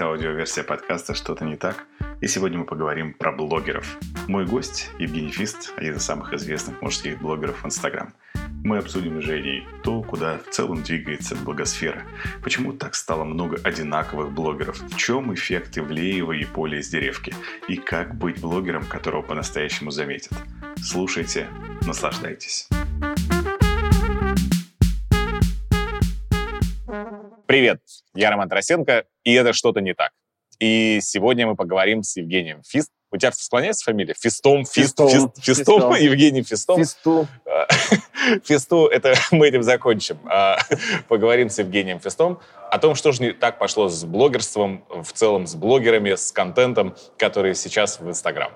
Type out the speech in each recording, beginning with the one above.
Это аудиоверсия подкаста «Что-то не так». И сегодня мы поговорим про блогеров. Мой гость Евгений Фист, один из самых известных мужских блогеров в Инстаграм. Мы обсудим с Женей то, куда в целом двигается блогосфера. Почему так стало много одинаковых блогеров? В чем эффект Ивлеева и Поля из деревки? И как быть блогером, которого по-настоящему заметят? Слушайте, наслаждайтесь. Привет, я Роман Тарасенко, и это «Что-то не так». И сегодня мы поговорим с Евгением Фист. У тебя склоняется фамилия? Фистом? Фист, Фистом. Фист, Фистом, Фистом. Евгений Фистом. Фисту. Фисту, это мы этим закончим. А, Поговорим с Евгением Фистом о том, что же не так пошло с блогерством, в целом с блогерами, с контентом, который сейчас в Инстаграм.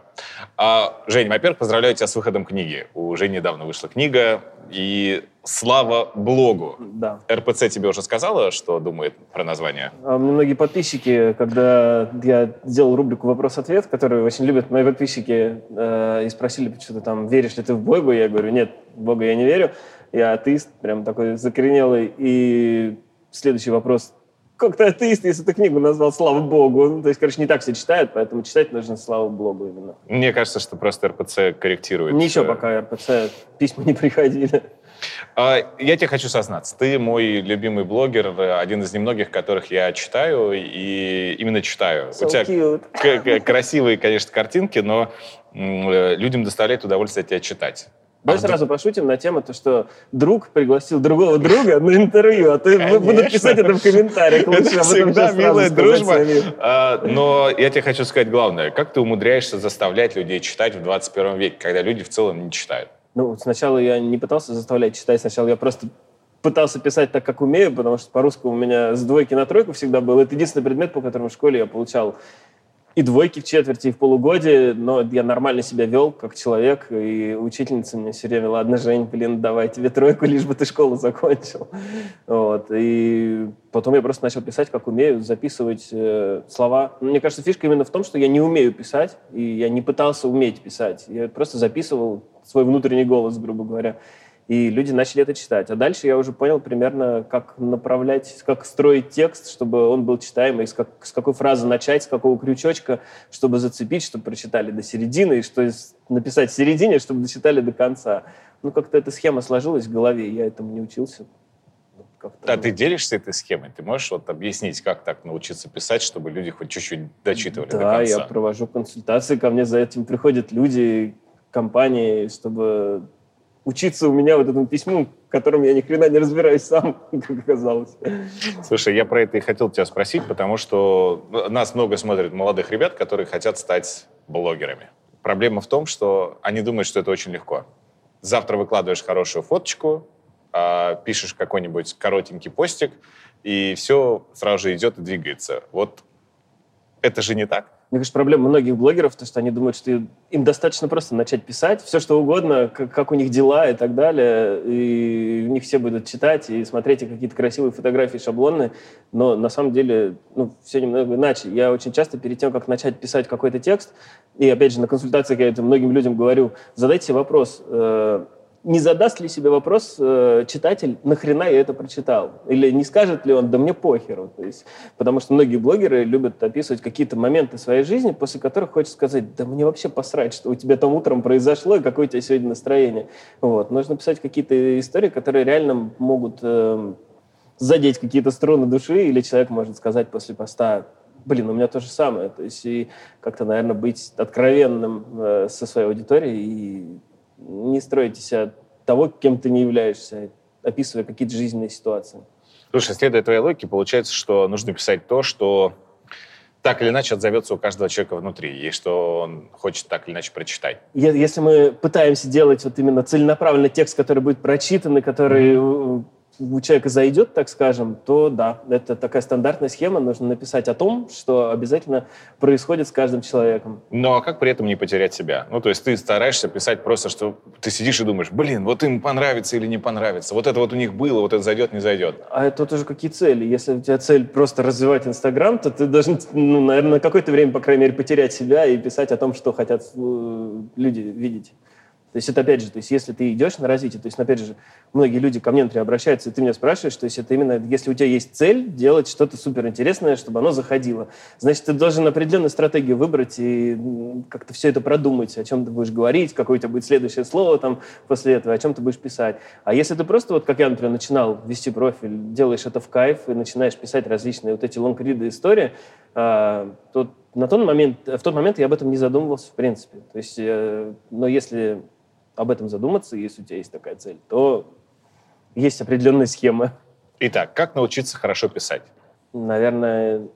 А, Жень, во-первых, поздравляю тебя с выходом книги. У Жени недавно вышла книга, и слава блогу. Да. РПЦ тебе уже сказала, что думает про название? А многие подписчики, когда я сделал рубрику «Вопрос-ответ», которую очень любят мои подписчики, э, и спросили, что-то там, веришь ли ты в Бога? Я говорю, нет, в Бога я не верю. Я атеист, прям такой закоренелый. И следующий вопрос. Как ты атеист, если ты книгу назвал «Слава Богу»? Ну, то есть, короче, не так все читают, поэтому читать нужно «Слава Богу» именно. Мне кажется, что просто РПЦ корректирует. Ничего, э, пока РПЦ письма не приходили. А, Я тебе хочу сознаться, ты мой любимый блогер, один из немногих, которых я читаю, и именно читаю. So У тебя cute. красивые, конечно, картинки, но э, людям доставляет удовольствие тебя читать. Давай А сразу пошутим на тему, то, что друг пригласил другого друга на интервью, а ты Конечно. будут писать это в комментариях. Лучше Это всегда милая дружба. А, Но я тебе хочу сказать главное. Как ты умудряешься заставлять людей читать в 21 веке, когда люди в целом не читают? Ну, сначала я не пытался заставлять читать, сначала я просто пытался писать так, как умею, потому что по-русски у меня с двойки на тройку всегда был. Это единственный предмет, по которому в школе я получал и двойки в четверти, и в полугодие, но я нормально себя вел как человек, и учительница мне все время, ладно, Жень, блин, давай тебе тройку, лишь бы ты школу закончил. Вот. И потом я просто начал писать, как умею, записывать э, слова. Ну, Мне кажется, фишка именно в том, что я не умею писать, и я не пытался уметь писать. Я просто записывал свой внутренний голос, грубо говоря. И люди начали это читать. А дальше я уже понял примерно, как направлять, как строить текст, чтобы он был читаемый, с, как- с какой фразы начать, с какого крючочка, чтобы зацепить, чтобы прочитали до середины, и что написать в середине, чтобы дочитали до конца. Ну, как-то эта схема сложилась в голове, я этому не учился. Вот как-то, А ну, ты делишься этой схемой? Ты можешь вот объяснить, как так научиться писать, чтобы люди хоть чуть-чуть дочитывали до Да, конца? я провожу консультации, ко мне за этим приходят люди, компании, чтобы учиться у меня вот этому письму, в котором я ни хрена не разбираюсь сам, как оказалось. Слушай, я про это и хотел тебя спросить, потому что нас много смотрят молодых ребят, которые хотят стать блогерами. Проблема в том, что они думают, что это очень легко. Завтра выкладываешь хорошую фоточку, а, пишешь какой-нибудь коротенький постик, и все сразу же идет и двигается. Вот это же не так. Мне кажется, проблема многих блогеров, то, что они думают, что им достаточно просто начать писать все, что угодно, как, как у них дела и так далее, и у них все будут читать и смотреть какие-то красивые фотографии шаблонные, но на самом деле ну, все немного иначе. Я очень часто перед тем, как начать писать какой-то текст, и опять же на консультациях я это многим людям говорю, задайте себе вопрос, э, не задаст ли себе вопрос э, читатель, нахрена я это прочитал? Или не скажет ли он, да мне похеру? То есть, потому что многие блогеры любят описывать какие-то моменты своей жизни, после которых хочется сказать, да мне вообще посрать, что у тебя там утром произошло, и какое у тебя сегодня настроение. Вот. Нужно писать какие-то истории, которые реально могут э, задеть какие-то струны души, или человек может сказать после поста, блин, у меня то же самое. То есть и как-то, наверное, быть откровенным э, со своей аудиторией и не строить из себя того, кем ты не являешься, описывая какие-то жизненные ситуации. Слушай, следуя твоей логике, получается, что нужно писать то, что так или иначе отзовется у каждого человека внутри, и что он хочет так или иначе прочитать. Если мы пытаемся делать вот именно целенаправленный текст, который будет прочитан и который у- у человека зайдет, так скажем, то да, это такая стандартная схема. Нужно написать о том, что обязательно происходит с каждым человеком. Но как при этом не потерять себя? Ну, то есть ты стараешься писать просто, что ты сидишь и думаешь, блин, вот им понравится или не понравится, вот это вот у них было, вот это зайдет, не зайдет. А это тоже какие цели? Если у тебя цель просто развивать Инстаграм, то ты должен, ну, наверное, на какое-то время, по крайней мере, потерять себя и писать о том, что хотят э, люди видеть. То есть это, опять же, то есть если ты идешь на развитие, то есть, опять же, многие люди ко мне, например, обращаются, и ты меня спрашиваешь, то есть это именно, если у тебя есть цель делать что-то суперинтересное, чтобы оно заходило, значит, ты должен определенную стратегию выбрать и как-то все это продумать, о чем ты будешь говорить, какое у тебя будет следующее слово там после этого, о чем ты будешь писать. А если ты просто, вот как я, например, начинал вести профиль, делаешь это в кайф и начинаешь писать различные вот эти лонгриды истории, а, то на тот момент, в тот момент я об этом не задумывался в принципе. То есть, э, но если об этом задуматься, если у тебя есть такая цель, то есть определенная схема. Итак, как научиться хорошо писать? Наверное,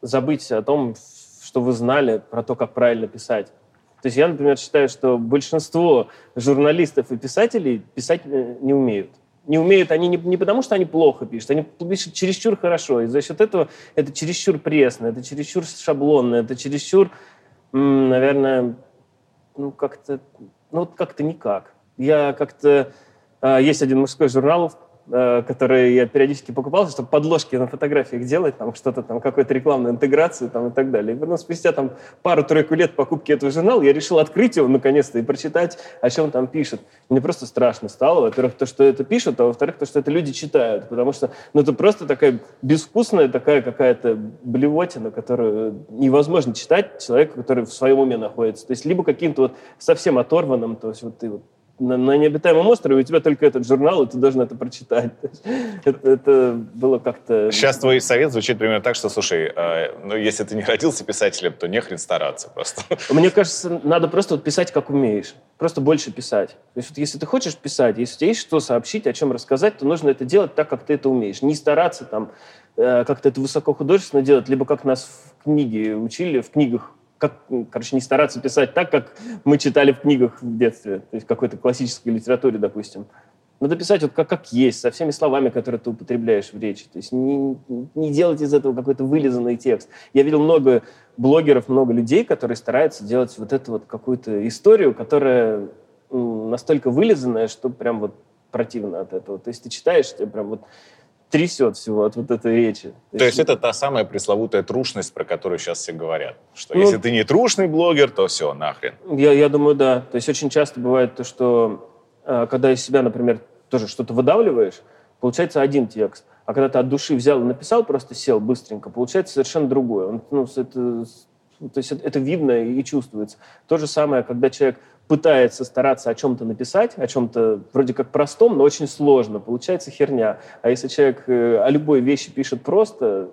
забыть о том, что вы знали про то, как правильно писать. То есть я, например, считаю, что большинство журналистов и писателей писать э, не умеют. Не умеют они не, не потому, что они плохо пишут, они пишут чересчур хорошо. И за счет этого это чересчур пресно, это чересчур шаблонно, это чересчур, наверное, ну, как-то ну, как-то никак. Я как-то... Э, есть один мужской журнал, которые я периодически покупал, чтобы подложки на фотографиях делать, там что-то там, какую-то рекламную интеграцию там и так далее. И потом спустя там пару-тройку лет покупки этого журнала я решил открыть его наконец-то и прочитать, о чем там пишет. Мне просто страшно стало. Во-первых, то, что это пишут, а во-вторых, то, что это люди читают. Потому что ну, это просто такая безвкусная такая какая-то блевотина, которую невозможно читать человеку, который в своем уме находится. То есть либо каким-то вот совсем оторванным, то есть вот ты вот на, на необитаемом острове, у тебя только этот журнал, и ты должен это прочитать. это, это было как-то... Сейчас твой совет звучит примерно так, что, слушай, э, ну, если ты не родился писателем, то нехрен стараться просто. Мне кажется, надо просто вот писать, как умеешь. Просто больше писать. То есть вот если ты хочешь писать, если у тебя есть что сообщить, о чем рассказать, то нужно это делать так, как ты это умеешь. Не стараться там э, как-то это высокохудожественно делать, либо как нас в книге учили, в книгах как, короче, не стараться писать так, как мы читали в книгах в детстве, то есть какой-то классической литературе, допустим. Надо писать вот как, как есть, со всеми словами, которые ты употребляешь в речи. То есть не, не делать из этого какой-то вылизанный текст. Я видел много блогеров, много людей, которые стараются делать вот эту вот какую-то историю, которая настолько вылизанная, что прям вот противно от этого. То есть ты читаешь, тебе прям вот трясет всего от вот этой речи. То, То есть, это та самая пресловутая трушность, про которую сейчас все говорят. Что ну, если ты не трушный блогер, то все, нахрен. Я, я думаю, да. То есть очень часто бывает то, что э, когда из себя, например, тоже что-то выдавливаешь, получается один текст. А когда ты от души взял и написал, просто сел быстренько, получается совершенно другое. Он, ну, это, то есть это, это видно и чувствуется. То же самое, когда человек пытается стараться о чем-то написать, о чем-то вроде как простом, но очень сложно, получается херня. А если человек э, о любой вещи пишет просто,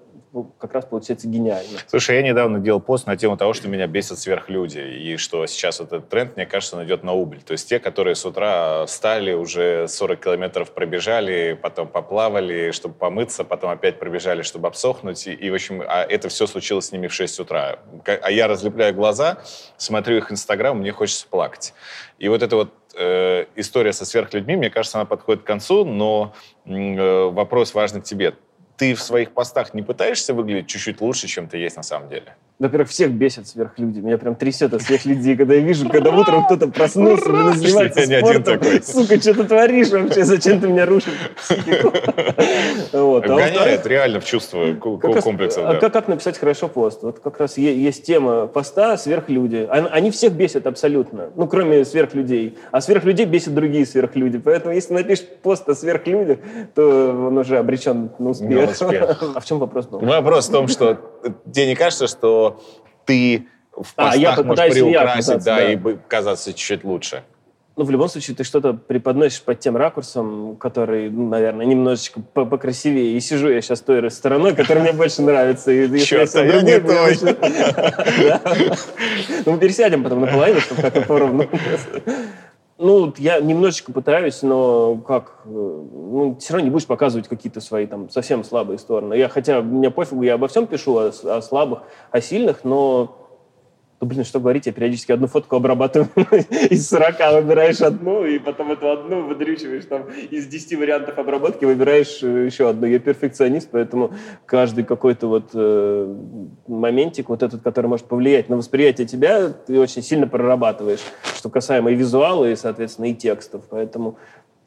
как раз получается гениально. Слушай, я недавно делал пост на тему того, что меня бесят сверхлюди, и что сейчас этот тренд, мне кажется, он идет на убыль. То есть те, которые с утра встали, уже 40 километров пробежали, потом поплавали, чтобы помыться, потом опять пробежали, чтобы обсохнуть, и, и в общем, а это все случилось с ними в 6 утра. А я разлепляю глаза, смотрю их Инстаграм, мне хочется плакать. И вот эта вот э, история со сверхлюдьми, мне кажется, она подходит к концу, но э, вопрос важный к тебе ты в своих постах не пытаешься выглядеть чуть-чуть лучше, чем ты есть на самом деле? Во-первых, всех бесят сверхлюди. Меня прям трясет от всех людей, когда я вижу, когда утром кто-то проснулся, блин, занимается спортом. Сука, что ты творишь вообще? Зачем ты меня рушишь психику? Вот. А Гоняет реально в чувство комплекса. А как, как написать хорошо пост? Вот как раз есть тема поста «Сверхлюди». Они всех бесят абсолютно. Ну, кроме сверхлюдей. А сверхлюдей бесят другие сверхлюди. Поэтому если напишешь пост о сверхлюдях, то он уже обречен на успех. А в чем вопрос был? Вопрос в том, что тебе не кажется, что ты в постах а, я можешь приукрасить, да, да, и казаться чуть-чуть лучше? Ну, в любом случае, ты что-то преподносишь под тем ракурсом, который, ну, наверное, немножечко покрасивее. И сижу я сейчас той стороной, которая мне больше нравится. И, Черт, а я не той. Ну, мы пересядем потом наполовину, чтобы как-то поровну. Ну, я немножечко пытаюсь, но как, э, ну, все равно не будешь показывать какие-то свои там совсем слабые стороны. Я, хотя мне пофигу, я обо всем пишу, о, о слабых, о сильных, но ну, блин, что говорить, я периодически одну фотку обрабатываю из 40, выбираешь одну, и потом эту одну выдрючиваешь там из 10 вариантов обработки, выбираешь э, еще одну. Я перфекционист, поэтому каждый какой-то вот э, моментик, вот этот, который может повлиять на восприятие тебя, ты очень сильно прорабатываешь, что касаемо и визуала, и, соответственно, и текстов. Поэтому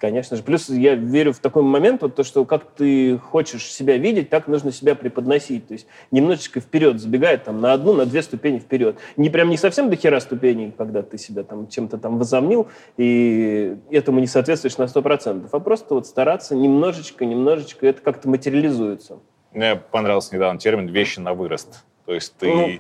Конечно же. Плюс я верю в такой момент, вот то, что как ты хочешь себя видеть, так нужно себя преподносить. То есть немножечко вперед забегает там на одну, на две ступени вперед. Не прям не совсем до хера ступеней, когда ты себя там чем-то там возомнил, и этому не соответствуешь на сто процентов, а просто вот стараться немножечко, немножечко, это как-то материализуется. Мне понравился недавно термин «вещи на вырост». То есть ты... Ну,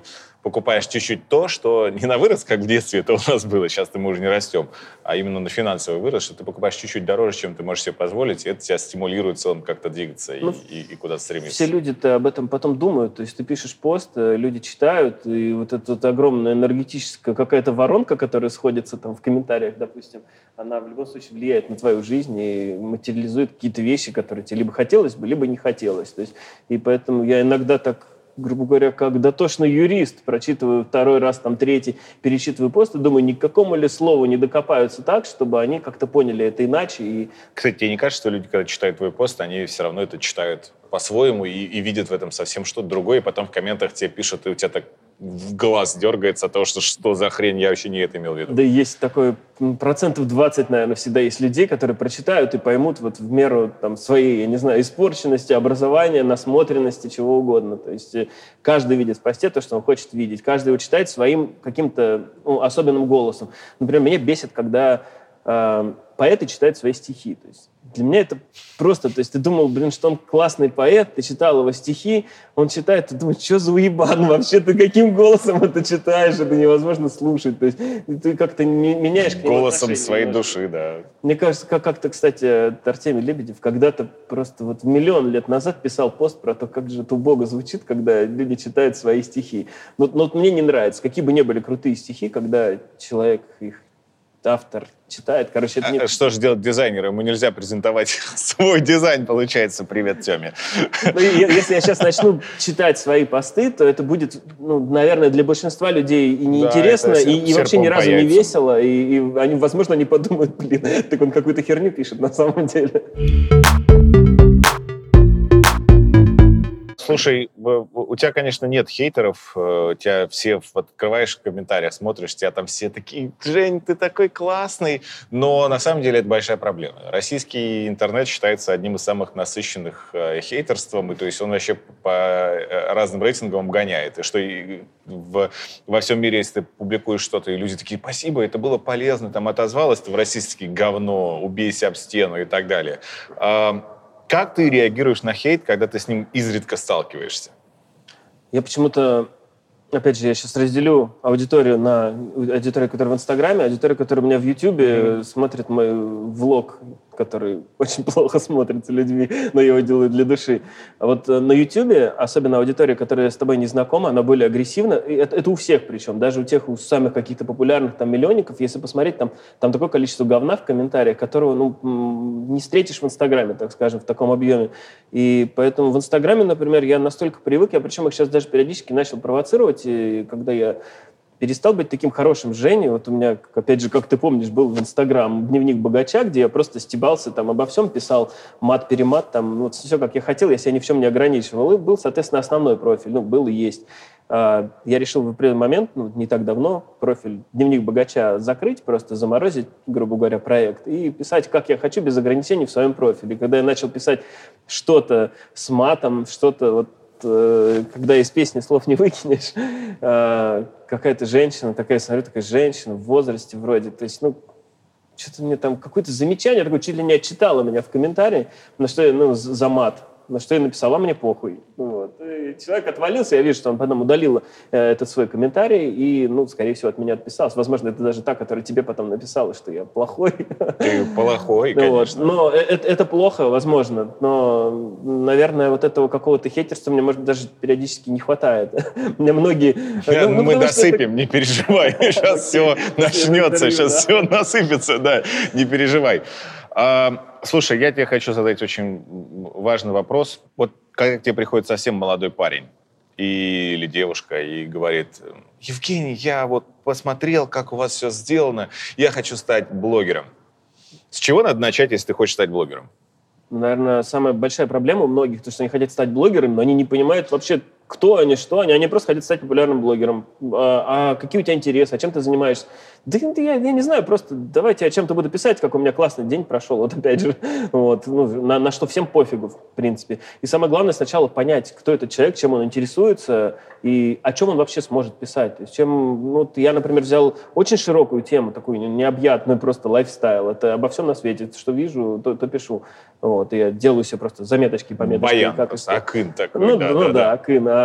покупаешь чуть-чуть то, что не на вырост, как в детстве это у нас было, сейчас мы уже не растем, а именно на финансовый вырост, что ты покупаешь чуть-чуть дороже, чем ты можешь себе позволить, и это тебя стимулирует целом как-то двигаться ну, и, и, и куда-то стремиться. Все люди-то об этом потом думают, то есть ты пишешь пост, э, люди читают, и вот эта вот огромная энергетическая какая-то воронка, которая сходится там в комментариях, допустим, она в любом случае влияет на твою жизнь и материализует какие-то вещи, которые тебе либо хотелось бы, либо не хотелось. То есть, и поэтому я иногда так грубо говоря, как дотошный юрист, прочитываю второй раз, там, третий, перечитываю пост и думаю, ни к какому ли слову не докопаются так, чтобы они как-то поняли это иначе. И... Кстати, тебе не кажется, что люди, когда читают твой пост, они все равно это читают по-своему и, и видят в этом совсем что-то другое, и потом в комментах тебе пишут, и у тебя так в глаз дергается от того, что что за хрень, я вообще не это имел в виду. Да есть такой процентов 20, наверное, всегда есть людей, которые прочитают и поймут вот в меру там, своей, я не знаю, испорченности, образования, насмотренности, чего угодно. То есть э, каждый видит в посте то, что он хочет видеть. Каждый его читает своим каким-то ну, особенным голосом. Например, меня бесит, когда э, поэты читают свои стихи. То есть для меня это просто, то есть ты думал, блин, что он классный поэт, ты читал его стихи, он читает, ты думаешь, что за уебан вообще, ты каким голосом это читаешь, это невозможно слушать, то есть ты как-то меняешь Голосом своей души, да. Мне кажется, как- как-то, кстати, Артемий Лебедев когда-то просто вот миллион лет назад писал пост про то, как же это убого звучит, когда люди читают свои стихи. Но, но мне не нравится, какие бы ни были крутые стихи, когда человек их автор читает. Короче, это не... А что же делать дизайнеру? Ему нельзя презентовать свой дизайн, получается. Привет, Тёме. Ну, если я сейчас начну читать свои посты, то это будет, ну, наверное, для большинства людей и неинтересно, да, и, и вообще ни разу не весело. И, и они, возможно, они подумают, блин, так он какую-то херню пишет на самом деле. Слушай, у тебя, конечно, нет хейтеров, э, у тебя все открываешь в комментариях, смотришь, тебя там все такие, Жень, ты такой классный, но на самом деле это большая проблема. Российский интернет считается одним из самых насыщенных э, хейтерством, и то есть он вообще по э, разным рейтингам гоняет, и что и в, во всем мире, если ты публикуешь что-то, и люди такие, спасибо, это было полезно, там отозвалось, ты в российский говно, убейся об стену и так далее. Как ты реагируешь на хейт, когда ты с ним изредка сталкиваешься? Я почему-то, опять же, я сейчас разделю аудиторию на аудиторию, которая в Инстаграме, аудиторию, которая у меня в Ютубе mm-hmm. смотрит мой влог который очень плохо смотрится людьми, но его делаю для души. А вот э, на YouTube, особенно аудитория, которая с тобой не знакома, она более агрессивна. Это, это у всех причем, даже у тех, у самых каких-то популярных там миллионников, если посмотреть, там, там такое количество говна в комментариях, которого ну, не встретишь в Инстаграме, так скажем, в таком объеме. И поэтому в Инстаграме, например, я настолько привык, я причем их сейчас даже периодически начал провоцировать, и когда я перестал быть таким хорошим Женей. Вот у меня, опять же, как ты помнишь, был в Инстаграм дневник богача, где я просто стебался там обо всем, писал мат-перемат, там, ну, вот все, как я хотел, я себя ни в чем не ограничивал. И был, соответственно, основной профиль, ну, был и есть. А, я решил в определенный момент, ну, не так давно, профиль дневник богача закрыть, просто заморозить, грубо говоря, проект, и писать, как я хочу, без ограничений в своем профиле. Когда я начал писать что-то с матом, что-то вот Э, когда из песни слов не выкинешь, э, какая-то женщина, такая, смотрю, такая женщина в возрасте вроде, то есть, ну, что-то мне там какое-то замечание такое чуть ли не отчитало меня в комментарии, на что я, ну, за мат. На что я написала, мне похуй. Вот. И человек отвалился, я вижу, что он потом удалил э, этот свой комментарий и, ну, скорее всего, от меня отписался. Возможно, это даже та, которая тебе потом написала, что я плохой. Ты плохой, конечно. Вот. Но это, это плохо, возможно. Но, наверное, вот этого какого-то хейтерства мне, может даже периодически не хватает. Мне многие... Ну, ну, мы досыпем, не переживай. Сейчас все начнется, сейчас все насыпется, да, не переживай. Слушай, я тебе хочу задать очень важный вопрос. Вот когда к тебе приходит совсем молодой парень или девушка и говорит, Евгений, я вот посмотрел, как у вас все сделано, я хочу стать блогером. С чего надо начать, если ты хочешь стать блогером? Наверное, самая большая проблема у многих, то, что они хотят стать блогерами, но они не понимают вообще, кто они, что они. Они просто хотят стать популярным блогером. А, а какие у тебя интересы, а чем ты занимаешься? Да я, я не знаю, просто давайте о чем-то буду писать, как у меня классный день прошел, вот опять же, вот, ну, на, на что всем пофигу, в принципе. И самое главное сначала понять, кто этот человек, чем он интересуется и о чем он вообще сможет писать. То есть чем, ну, вот я, например, взял очень широкую тему, такую необъятную, просто лайфстайл. Это обо всем на свете, что вижу, то, то пишу. Вот, и я делаю себе просто заметочки, пометочки. Баян, как просто, акын такой. Ну, да, ну да, да, да, акын. А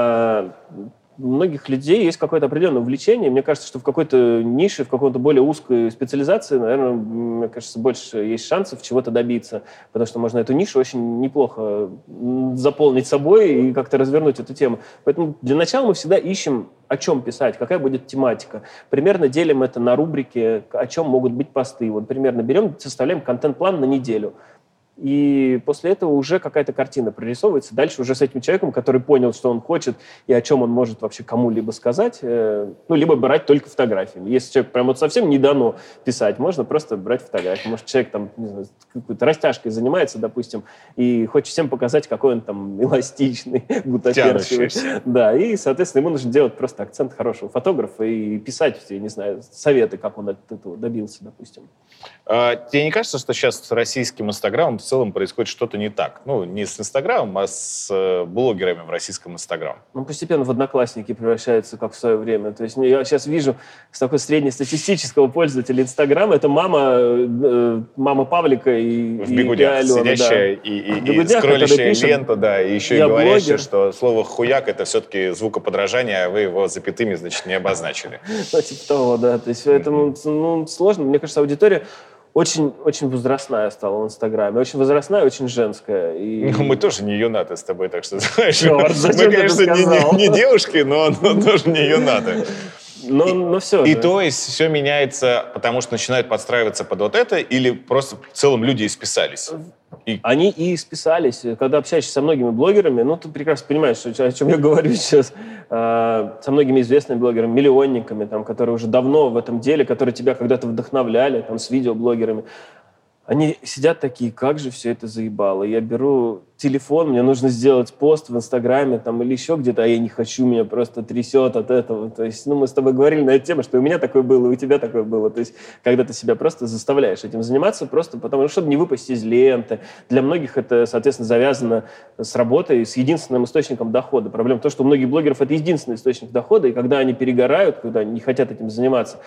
у многих людей есть какое-то определенное увлечение. Мне кажется, что в какой-то нише, в какой-то более узкой специализации, наверное, мне кажется, больше есть шансов чего-то добиться, потому что можно эту нишу очень неплохо заполнить собой и как-то развернуть эту тему. Поэтому для начала мы всегда ищем, о чем писать, какая будет тематика. Примерно делим это на рубрики, о чем могут быть посты. Вот примерно берем, составляем контент-план на неделю – и после этого уже какая-то картина прорисовывается. Дальше уже с этим человеком, который понял, что он хочет и о чем он может вообще кому-либо сказать, э, ну, либо брать только фотографиями. Если человек прям вот совсем не дано писать, можно просто брать фотографии. Может, человек там, какой-то растяжкой занимается, допустим, и хочет всем показать, какой он там эластичный, гутоперчивый. Да, и, соответственно, ему нужно делать просто акцент хорошего фотографа и писать, я не знаю, советы, как он от этого добился, допустим. А, тебе не кажется, что сейчас с российским Инстаграмом целом происходит что-то не так. Ну, не с Инстаграмом, а с э, блогерами в российском Инстаграм. Ну, постепенно в одноклассники превращаются, как в свое время. То есть я сейчас вижу с такой среднестатистического пользователя Инстаграма, это мама, э, мама Павлика и, в бегудях, и Алена, сидящая да. и, и, и скроллящая ленту, да, и еще и говорящая, блогер. что слово «хуяк» — это все-таки звукоподражание, а вы его запятыми, значит, не обозначили. Ну, типа того, да. То есть поэтому ну, сложно. Мне кажется, аудитория очень, очень возрастная стала в Инстаграме. Очень возрастная, очень женская. И... Ну, мы тоже не юнаты с тобой, так что, знаешь, Черт, мы, конечно, не, не, не девушки, но, но тоже не юнаты. Но, но все И же. то есть все меняется, потому что начинают подстраиваться под вот это, или просто в целом люди исписались? И... Они и списались. Когда общаешься со многими блогерами, ну, ты прекрасно понимаешь, о чем я говорю сейчас, э, со многими известными блогерами, миллионниками, там, которые уже давно в этом деле, которые тебя когда-то вдохновляли, там, с видеоблогерами. Они сидят такие, как же все это заебало. Я беру телефон, мне нужно сделать пост в Инстаграме там, или еще где-то, а я не хочу, меня просто трясет от этого. То есть, ну, мы с тобой говорили на эту тему, что у меня такое было, и у тебя такое было. То есть, когда ты себя просто заставляешь этим заниматься, просто потому что, чтобы не выпасть из ленты. Для многих это, соответственно, завязано с работой, с единственным источником дохода. Проблема в том, что у многих блогеров это единственный источник дохода, и когда они перегорают, когда они не хотят этим заниматься,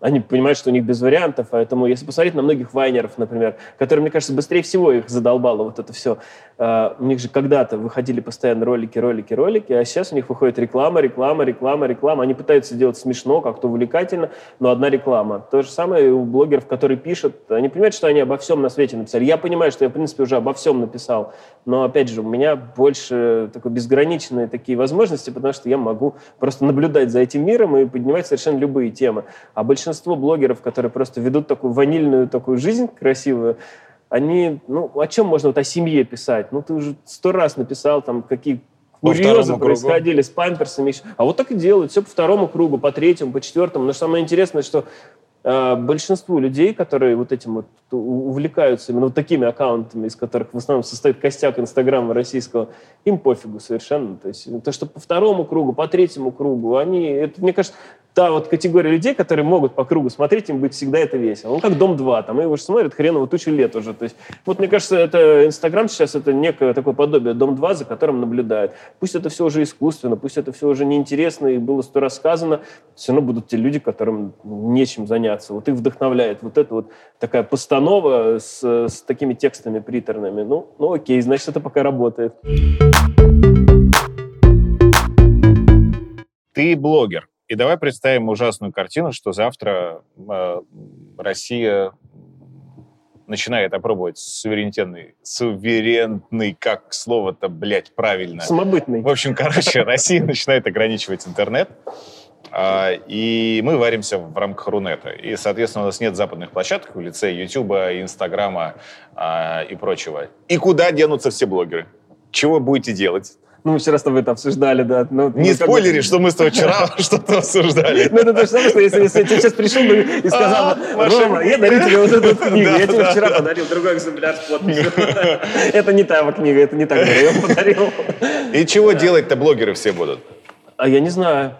они понимают, что у них без вариантов, поэтому если посмотреть на многих вайнеров, например, которые, мне кажется, быстрее всего их задолбало вот это все, Uh, у них же когда-то выходили постоянно ролики, ролики, ролики, а сейчас у них выходит реклама, реклама, реклама, реклама. Они пытаются делать смешно, как-то увлекательно, но одна реклама. То же самое у блогеров, которые пишут. Они понимают, что они обо всем на свете написали. Я понимаю, что я, в принципе, уже обо всем написал, но, опять же, у меня больше такой безграничные такие возможности, потому что я могу просто наблюдать за этим миром и поднимать совершенно любые темы. А большинство блогеров, которые просто ведут такую ванильную такую жизнь красивую, они, ну, о чем можно вот о семье писать? Ну, ты уже сто раз написал, там, какие курьезы происходили с памперсами. А вот так и делают. Все по второму кругу, по третьему, по четвертому. Но самое интересное, что э, большинству людей, которые вот этим вот увлекаются именно вот такими аккаунтами, из которых в основном состоит костяк Инстаграма российского, им пофигу совершенно. То есть то, что по второму кругу, по третьему кругу, они, это, мне кажется, та вот категория людей, которые могут по кругу смотреть, им будет всегда это весело. Ну, как «Дом-2», там его же смотрят хреново тучу лет уже. То есть, вот мне кажется, это Инстаграм сейчас это некое такое подобие «Дом-2», за которым наблюдают. Пусть это все уже искусственно, пусть это все уже неинтересно и было сто рассказано, все равно будут те люди, которым нечем заняться. Вот их вдохновляет вот эта вот такая постанова с, с такими текстами приторными. Ну, ну окей, значит, это пока работает. Ты блогер. И давай представим ужасную картину, что завтра э, Россия начинает опробовать суверенитетный, суверенный, как слово-то, блядь, правильно. Самобытный. В общем, короче, Россия начинает ограничивать интернет, э, и мы варимся в рамках Рунета. И, соответственно, у нас нет западных площадок в лице Ютуба, Инстаграма э, и прочего. И куда денутся все блогеры? Чего будете делать? Ну, мы вчера с тобой это обсуждали, да. Ну, Не ну, спойлери, что мы с тобой вчера что-то обсуждали. Ну, это то же самое, что если, я сейчас пришел и сказал, А, Рома, я дарю тебе вот эту книгу, я тебе вчера да. подарил другой экземпляр с подписью. Это не та книга, это не та, которую я подарил. И чего делать-то блогеры все будут? А я не знаю.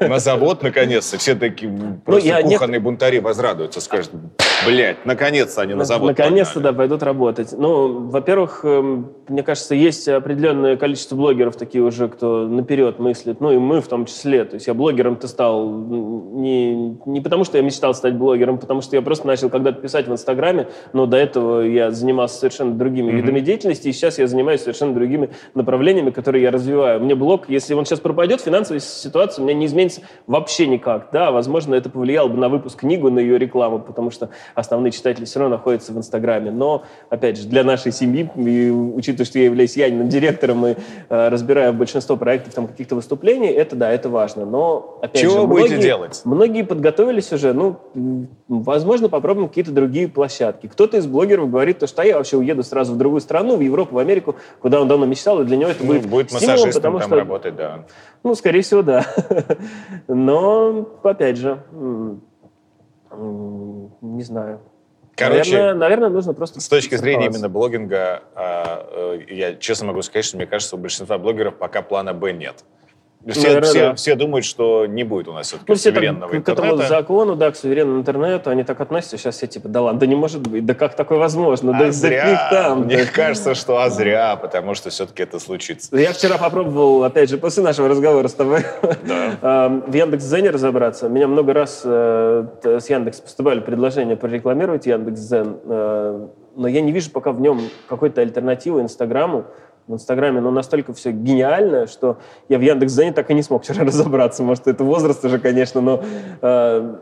На завод, наконец-то. Все такие просто Ну, я не- кухонные бунтари возрадуются, скажут, блядь, наконец-то они на завод Наконец-то, погнали». да, пойдут работать. Ну, во-первых, эм, мне кажется, есть определенное количество блогеров такие уже, кто наперед мыслит, ну и мы в том числе. То есть я блогером-то стал не, не потому, что я мечтал стать блогером, потому что я просто начал когда-то писать в Инстаграме, но до этого я занимался совершенно другими видами деятельности, и сейчас я занимаюсь совершенно другими направлениями, которые я развиваю. Мне блог, если он сейчас пропадет, финансовая ситуация у меня не изменится вообще никак. Да, возможно, это повлияло бы на выпуск книгу, на ее рекламу, потому что основные читатели все равно находятся в Инстаграме. Но, опять же, для нашей семьи, и учитывая, что я являюсь Яниным директором и э, разбираю большинство проектов, там, каких-то выступлений, это да, это важно. Но, опять Чего же, будете многие- делать? Многие подготовились уже, ну, возможно, попробуем какие-то другие площадки. Кто-то из блогеров говорит, то, что «А я вообще уеду сразу в другую страну, в Европу, в Америку, куда он давно мечтал, и для него это Ну, будет, будет стимулом, массажистом потому там что работать, да. Ну, скорее всего, да. Но, опять же, не знаю. Короче, наверное, наверное, нужно просто... С точки зрения именно блогинга, а, э, я честно могу сказать, что мне кажется, у большинства блогеров пока плана Б нет. Все, Наверное, все, да. все думают, что не будет у нас все-таки Ну, все суверенного так, к этому интернета. закону, да, к суверенному интернету, они так относятся, сейчас все типа, да ладно, да не может быть, да как такое возможно, А да зря. там. Мне да. кажется, что а зря, потому что все-таки это случится. Я вчера попробовал, опять же, после нашего разговора с тобой, Да. эм, в Яндекс.Зене разобраться. Меня много раз э, с Яндекс поступали предложения прорекламировать Яндекс.Зен, э, но я не вижу пока в нем какой-то альтернативы Инстаграму. В Инстаграме ну, настолько все гениально, что я в Яндекс.Зене так и не смог вчера разобраться. Может, это возраст уже, конечно, но э,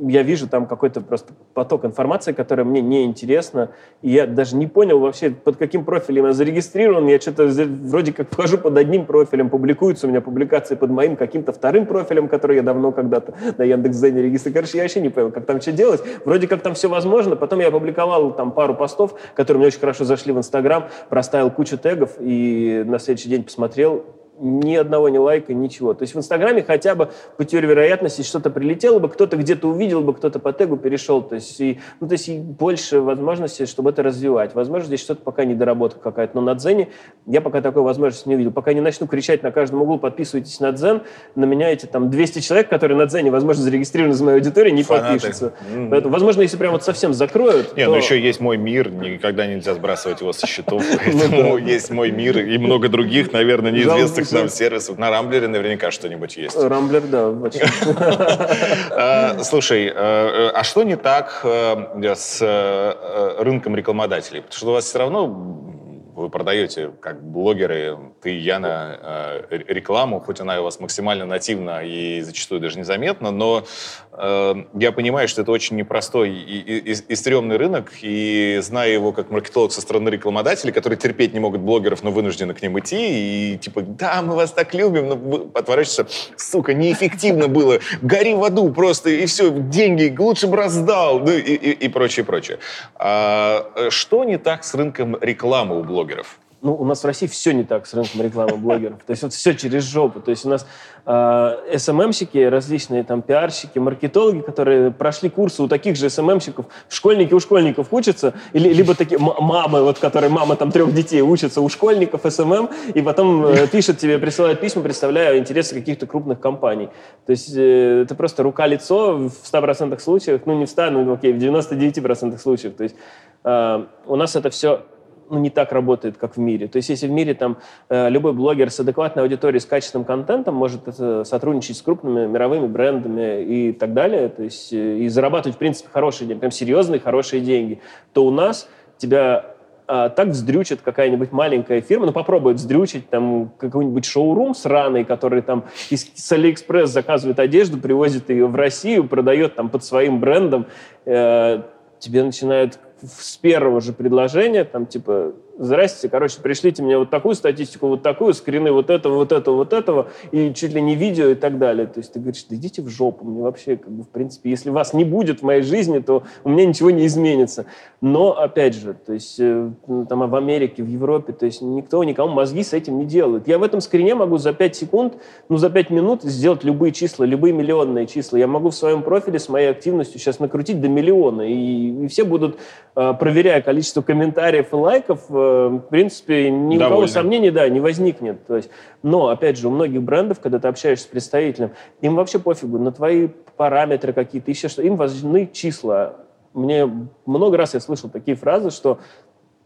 я вижу там какой-то просто поток информации, которая мне не интересна. И я даже не понял вообще, под каким профилем я зарегистрирован. Я что-то вроде как вхожу под одним профилем, публикуются у меня публикации под моим каким-то вторым профилем, который я давно когда-то на Яндекс.Зене регистрировал. Короче, я вообще не понял, как там что делать. Вроде как там все возможно. Потом я опубликовал там пару постов, которые мне очень хорошо зашли в Инстаграм, проставил кучу тегов и на следующий день посмотрел, ни одного ни лайка, ничего. То есть в Инстаграме хотя бы по теории вероятности что-то прилетело бы, кто-то где-то увидел бы, кто-то по тегу перешел. То есть, и, ну, то есть и больше возможностей, чтобы это развивать. Возможно, здесь что-то пока недоработка какая-то. Но на Дзене я пока такой возможности не увидел. Пока не начну кричать на каждом углу, подписывайтесь на Дзен, на меня эти там 200 человек, которые на Дзене, возможно, зарегистрированы из моей аудитории, не Фанаты. подпишутся. М. Поэтому, возможно, если прям вот совсем закроют, Не, то... ну еще есть мой мир, никогда нельзя сбрасывать его со счетов, Ну поэтому есть мой мир и много других, наверное, неизвестных Жалко, нам сервисов. На Рамблере наверняка что-нибудь есть. Рамблер, да. А, Слушай, э, а что не так э, с э, рынком рекламодателей? Потому что у вас все равно вы продаете, как блогеры, ты Яна, э, рекламу, хоть она у вас максимально нативна и зачастую даже незаметна, но э, я понимаю, что это очень непростой и, и, и- и стрёмный рынок, и зная его как маркетолог со стороны рекламодателей, которые терпеть не могут блогеров, но вынуждены к ним идти, и типа, да, мы вас так любим, но отворачиваешься, сука, неэффективно было, гори в аду просто, и все, деньги лучше бы раздал, ну, и, и, и прочее, прочее. А, э, что не так с рынком рекламы у блогеров? Ну, у нас в России все не так с рынком рекламы блогеров. То есть вот все через жопу. То есть у нас э, СММщики, различные там пиарщики, маркетологи, которые прошли курсы у таких же СММщиков, школьники у школьников учатся, или, либо такие мамы, вот, которые мама там трех детей учатся у школьников СММ, и потом э, пишут тебе, присылают письма, представляя интересы каких-то крупных компаний. То есть э, это просто рука-лицо в 100% случаев, ну не в 100, ну окей, в 99% случаев. То есть э, у нас это все ну, не так работает, как в мире. То есть если в мире там э, любой блогер с адекватной аудиторией, с качественным контентом может это сотрудничать с крупными мировыми брендами и так далее, то есть э, и зарабатывать, в принципе, хорошие деньги, прям серьезные, хорошие деньги, то у нас тебя а, так вздрючит какая-нибудь маленькая фирма, ну попробует вздрючить там какой-нибудь шоурум сраный, который там из, с Алиэкспресс заказывает одежду, привозит ее в Россию, продает там под своим брендом, э, тебе начинают с первого же предложения, там, типа, здрасте, короче, пришлите мне вот такую статистику, вот такую, скрины вот этого, вот этого, вот этого, и чуть ли не видео и так далее. То есть ты говоришь, да идите в жопу, мне вообще, как бы, в принципе, если вас не будет в моей жизни, то у меня ничего не изменится. Но, опять же, то есть э, ну, там в Америке, в Европе, то есть никто никому мозги с этим не делает. Я в этом скрине могу за 5 секунд, ну, за 5 минут сделать любые числа, любые миллионные числа. Я могу в своем профиле с моей активностью сейчас накрутить до миллиона, и, и все будут, э, проверяя количество комментариев и лайков, э, в принципе, ни Довольно. у кого сомнений, да, не возникнет. То есть, но, опять же, у многих брендов, когда ты общаешься с представителем, им вообще пофигу на твои параметры какие-то, еще что, им важны числа. Мне много раз я слышал такие фразы, что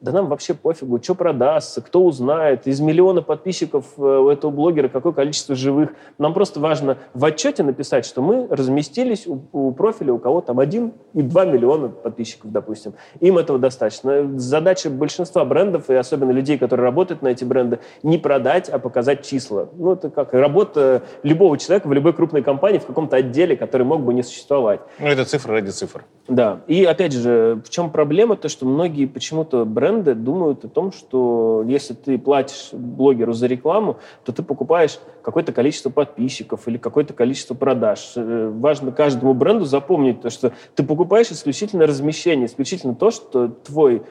да нам вообще пофигу, что продастся, кто узнает, из миллиона подписчиков э, у этого блогера какое количество живых. Нам просто важно в отчете написать, что мы разместились у, у профиля, у кого там один и два миллиона подписчиков, допустим. Им этого достаточно. Задача большинства брендов, и особенно людей, которые работают на эти бренды, не продать, а показать числа. Ну, это как работа любого человека в любой крупной компании в каком-то отделе, который мог бы не существовать. Ну, это цифра ради цифр. Да. И, опять же, в чем проблема? То, что многие почему-то бренды бренды думают о том, что если ты платишь блогеру за рекламу, то ты покупаешь какое-то количество подписчиков или какое-то количество продаж. Э, важно каждому бренду запомнить то, что ты покупаешь исключительно размещение, исключительно то, что твой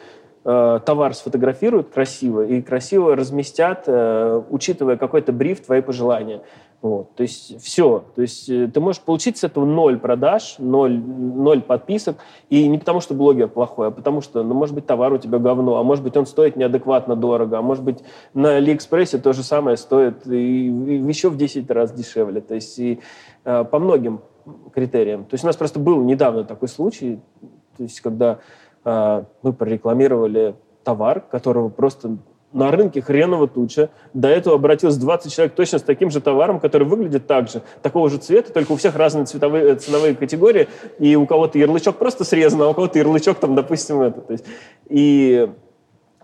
э, товар сфотографируют красиво и красиво разместят, э, учитывая какой-то бриф, твои пожелания. Вот, то есть все. То есть э, ты можешь получить с этого ноль продаж, ноль, ноль подписок. И не потому, что блогер плохой, а потому что, ну, может быть, товар у тебя говно, а может быть, он стоит неадекватно дорого, а может быть, на Алиэкспрессе то же самое стоит и, и еще в 10 раз дешевле. То есть и, э, по многим критериям. То есть у нас просто был недавно такой случай, то есть когда э, мы прорекламировали товар, которого просто на рынке хреново туча. До этого обратилось 20 человек точно с таким же товаром, который выглядит так же, такого же цвета, только у всех разные цветовые, ценовые категории, и у кого-то ярлычок просто срезан, а у кого-то ярлычок там, допустим, это. То есть, и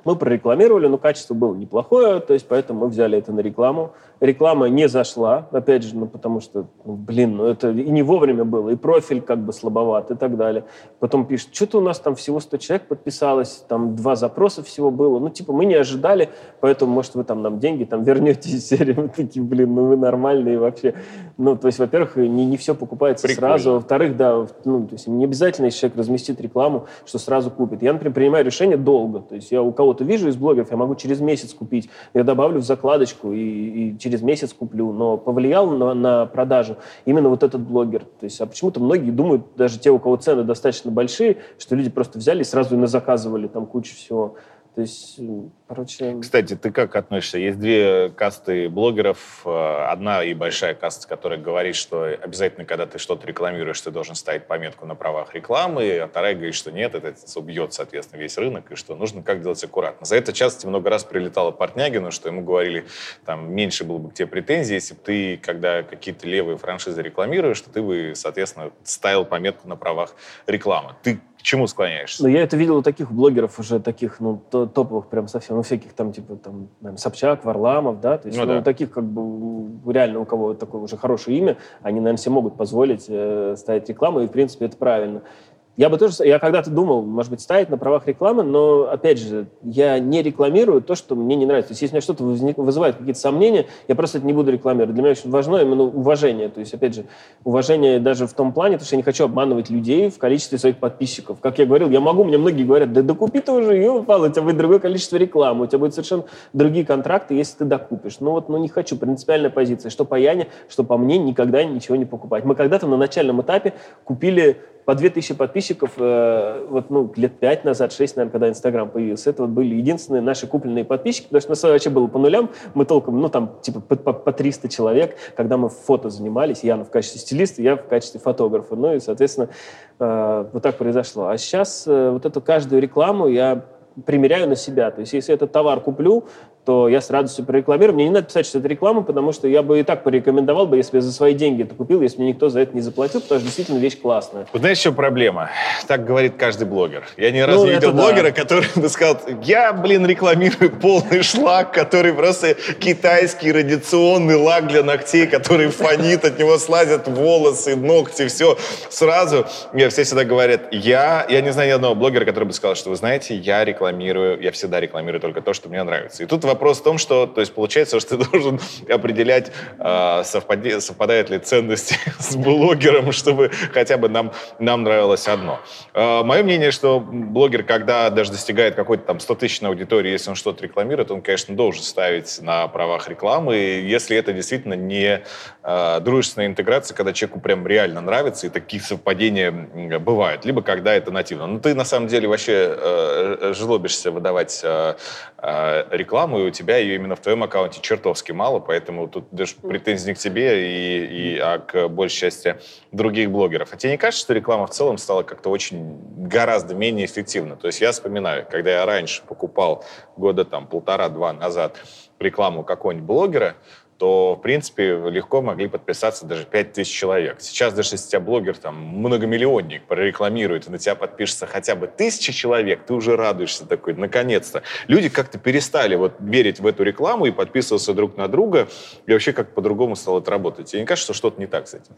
мы прорекламировали, но качество было неплохое, то есть поэтому мы взяли это на рекламу. Реклама не зашла, опять же, ну, потому что, ну, блин, ну это и не вовремя было, и профиль как бы слабоват и так далее. Потом пишет, что-то у нас там всего 100 человек подписалось, там два запроса всего было. Ну, типа, мы не ожидали, поэтому, может, вы там нам деньги там вернете из серии. Мы такие, блин, ну вы нормальные вообще. Ну, то есть, во-первых, не, не все покупается Прикольно. сразу. Во-вторых, да, ну, то есть не обязательно, если человек разместит рекламу, что сразу купит. Я, например, принимаю решение долго. То есть я у кого кого-то вижу из блогеров, я могу через месяц купить. Я добавлю в закладочку и, и через месяц куплю. Но повлиял на, на продажу именно вот этот блогер. То есть, а почему-то многие думают, даже те, у кого цены достаточно большие, что люди просто взяли и сразу и назаказывали там кучу всего. То есть, короче... Кстати, ты как относишься? Есть две касты блогеров. Э, одна и большая каста, которая говорит, что обязательно, когда ты что-то рекламируешь, ты должен ставить пометку на правах рекламы, а вторая говорит, что нет, это убьет, соответственно, весь рынок, и что нужно как делать аккуратно. За это часто много раз прилетало Портнягину, что ему говорили, там, меньше было бы к тебе претензий, если бы ты, когда какие-то левые франшизы рекламируешь, что ты бы, соответственно, ставил пометку на правах рекламы. Ты чему склоняешься? Ну, я это видел у таких блогеров уже таких, ну, топовых прям совсем, ну, всяких там, типа, там, наверное, Собчак, Варламов, да, то есть, ну, ну да. таких, как бы, реально у кого такое уже хорошее имя, они, наверное, себе могут позволить э, ставить рекламу, и, в принципе, это правильно. Я бы тоже, я когда-то думал, может быть, ставить на правах рекламы, но, опять же, я не рекламирую то, что мне не нравится. То есть, если у меня что-то вызывает какие-то сомнения, я просто это не буду рекламировать. Для меня очень важно именно уважение. То есть, опять же, уважение даже в том плане, что я не хочу обманывать людей в количестве своих подписчиков. Как я говорил, я могу, мне многие говорят, да докупи ты уже, ё, у тебя будет другое количество рекламы, у тебя будут совершенно другие контракты, если ты докупишь. Ну вот, ну не хочу, принципиальная позиция, что по Яне, что по мне, никогда ничего не покупать. Мы когда-то на начальном этапе купили по 2000 подписчиков э, вот, ну, лет 5 назад, 6, наверное, когда Инстаграм появился. Это вот были единственные наши купленные подписчики, потому что у нас вообще было по нулям. Мы толком, ну, там, типа, по, по, по 300 человек, когда мы фото занимались. Яна в качестве стилиста, я в качестве фотографа. Ну, и, соответственно, э, вот так произошло. А сейчас э, вот эту каждую рекламу я примеряю на себя. То есть если этот товар куплю, то я с радостью прорекламирую. Мне не надо писать, что это реклама, потому что я бы и так порекомендовал бы, если бы я за свои деньги это купил, если мне никто за это не заплатил, потому что действительно вещь классная. Вот знаешь, что проблема? Так говорит каждый блогер. Я ни разу ну, не видел да. блогера, который бы сказал, я, блин, рекламирую полный шлак, который просто китайский радиационный лак для ногтей, который фонит, от него слазят волосы, ногти, все сразу. Мне все всегда говорят, я, я не знаю ни одного блогера, который бы сказал, что вы знаете, я рекламирую, я всегда рекламирую только то, что мне нравится. И тут вопрос в том, что, то есть получается, что ты должен определять, э, совпади, совпадает ли ценности с блогером, чтобы хотя бы нам, нам нравилось одно. Э, мое мнение, что блогер, когда даже достигает какой-то там 100 тысяч на аудитории, если он что-то рекламирует, он, конечно, должен ставить на правах рекламы, если это действительно не э, дружественная интеграция, когда человеку прям реально нравится, и такие совпадения бывают, либо когда это нативно. Но ты на самом деле вообще э, жлобишься выдавать э, рекламу, и у тебя ее именно в твоем аккаунте чертовски мало, поэтому тут даже претензий не к тебе, и, и, а к большей части других блогеров. А тебе не кажется, что реклама в целом стала как-то очень гораздо менее эффективна? То есть я вспоминаю, когда я раньше покупал года там полтора-два назад рекламу какого-нибудь блогера, то, в принципе, легко могли подписаться даже 5000 человек. Сейчас даже если тебя блогер, там, многомиллионник прорекламирует, и на тебя подпишется хотя бы тысяча человек, ты уже радуешься такой, наконец-то. Люди как-то перестали вот верить в эту рекламу и подписываться друг на друга, и вообще как по-другому стало это работать. Тебе не кажется, что что-то не так с этим?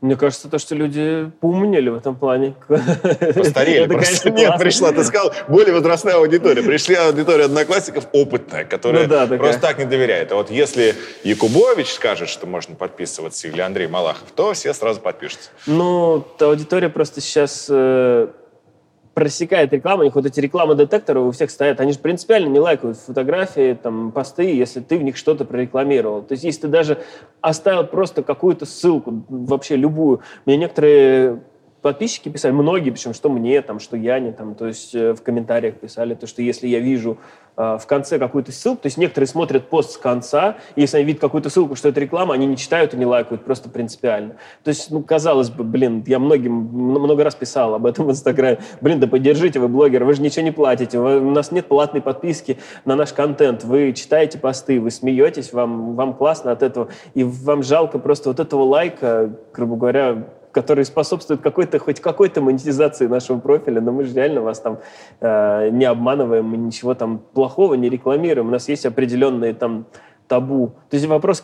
Мне кажется, то, что люди поумнели в этом плане. Постарели. Это, просто конечно, нет, пришла, ты сказал, более возрастная аудитория. Пришли аудитория одноклассников опытная, которая ну, да, просто так не доверяет. А вот если Якубович скажет, что можно подписываться, или Андрей Малахов, то все сразу подпишутся. Ну, аудитория просто сейчас э, просекает рекламу, у них вот эти рекламы-детекторы у всех стоят, они же принципиально не лайкают фотографии, там, посты, если ты в них что-то прорекламировал. То есть если ты даже оставил просто какую-то ссылку, вообще любую. Мне некоторые подписчики писали, многие, причем, что мне, там, что я не, там, то есть э, в комментариях писали, то, что если я вижу э, в конце какую-то ссылку, то есть некоторые смотрят пост с конца, и если они видят какую-то ссылку, что это реклама, они не читают и не лайкают, просто принципиально. То есть, ну, казалось бы, блин, я многим, много раз писал об этом в Инстаграме, блин, да поддержите вы блогер, вы же ничего не платите, вы, у нас нет платной подписки на наш контент, вы читаете посты, вы смеетесь, вам, вам классно от этого, и вам жалко просто вот этого лайка, грубо говоря, который способствует какой-то, хоть какой-то монетизации нашего профиля, но мы же реально вас там э, не обманываем, мы ничего там плохого не рекламируем. У нас есть определенные там табу. То есть вопрос,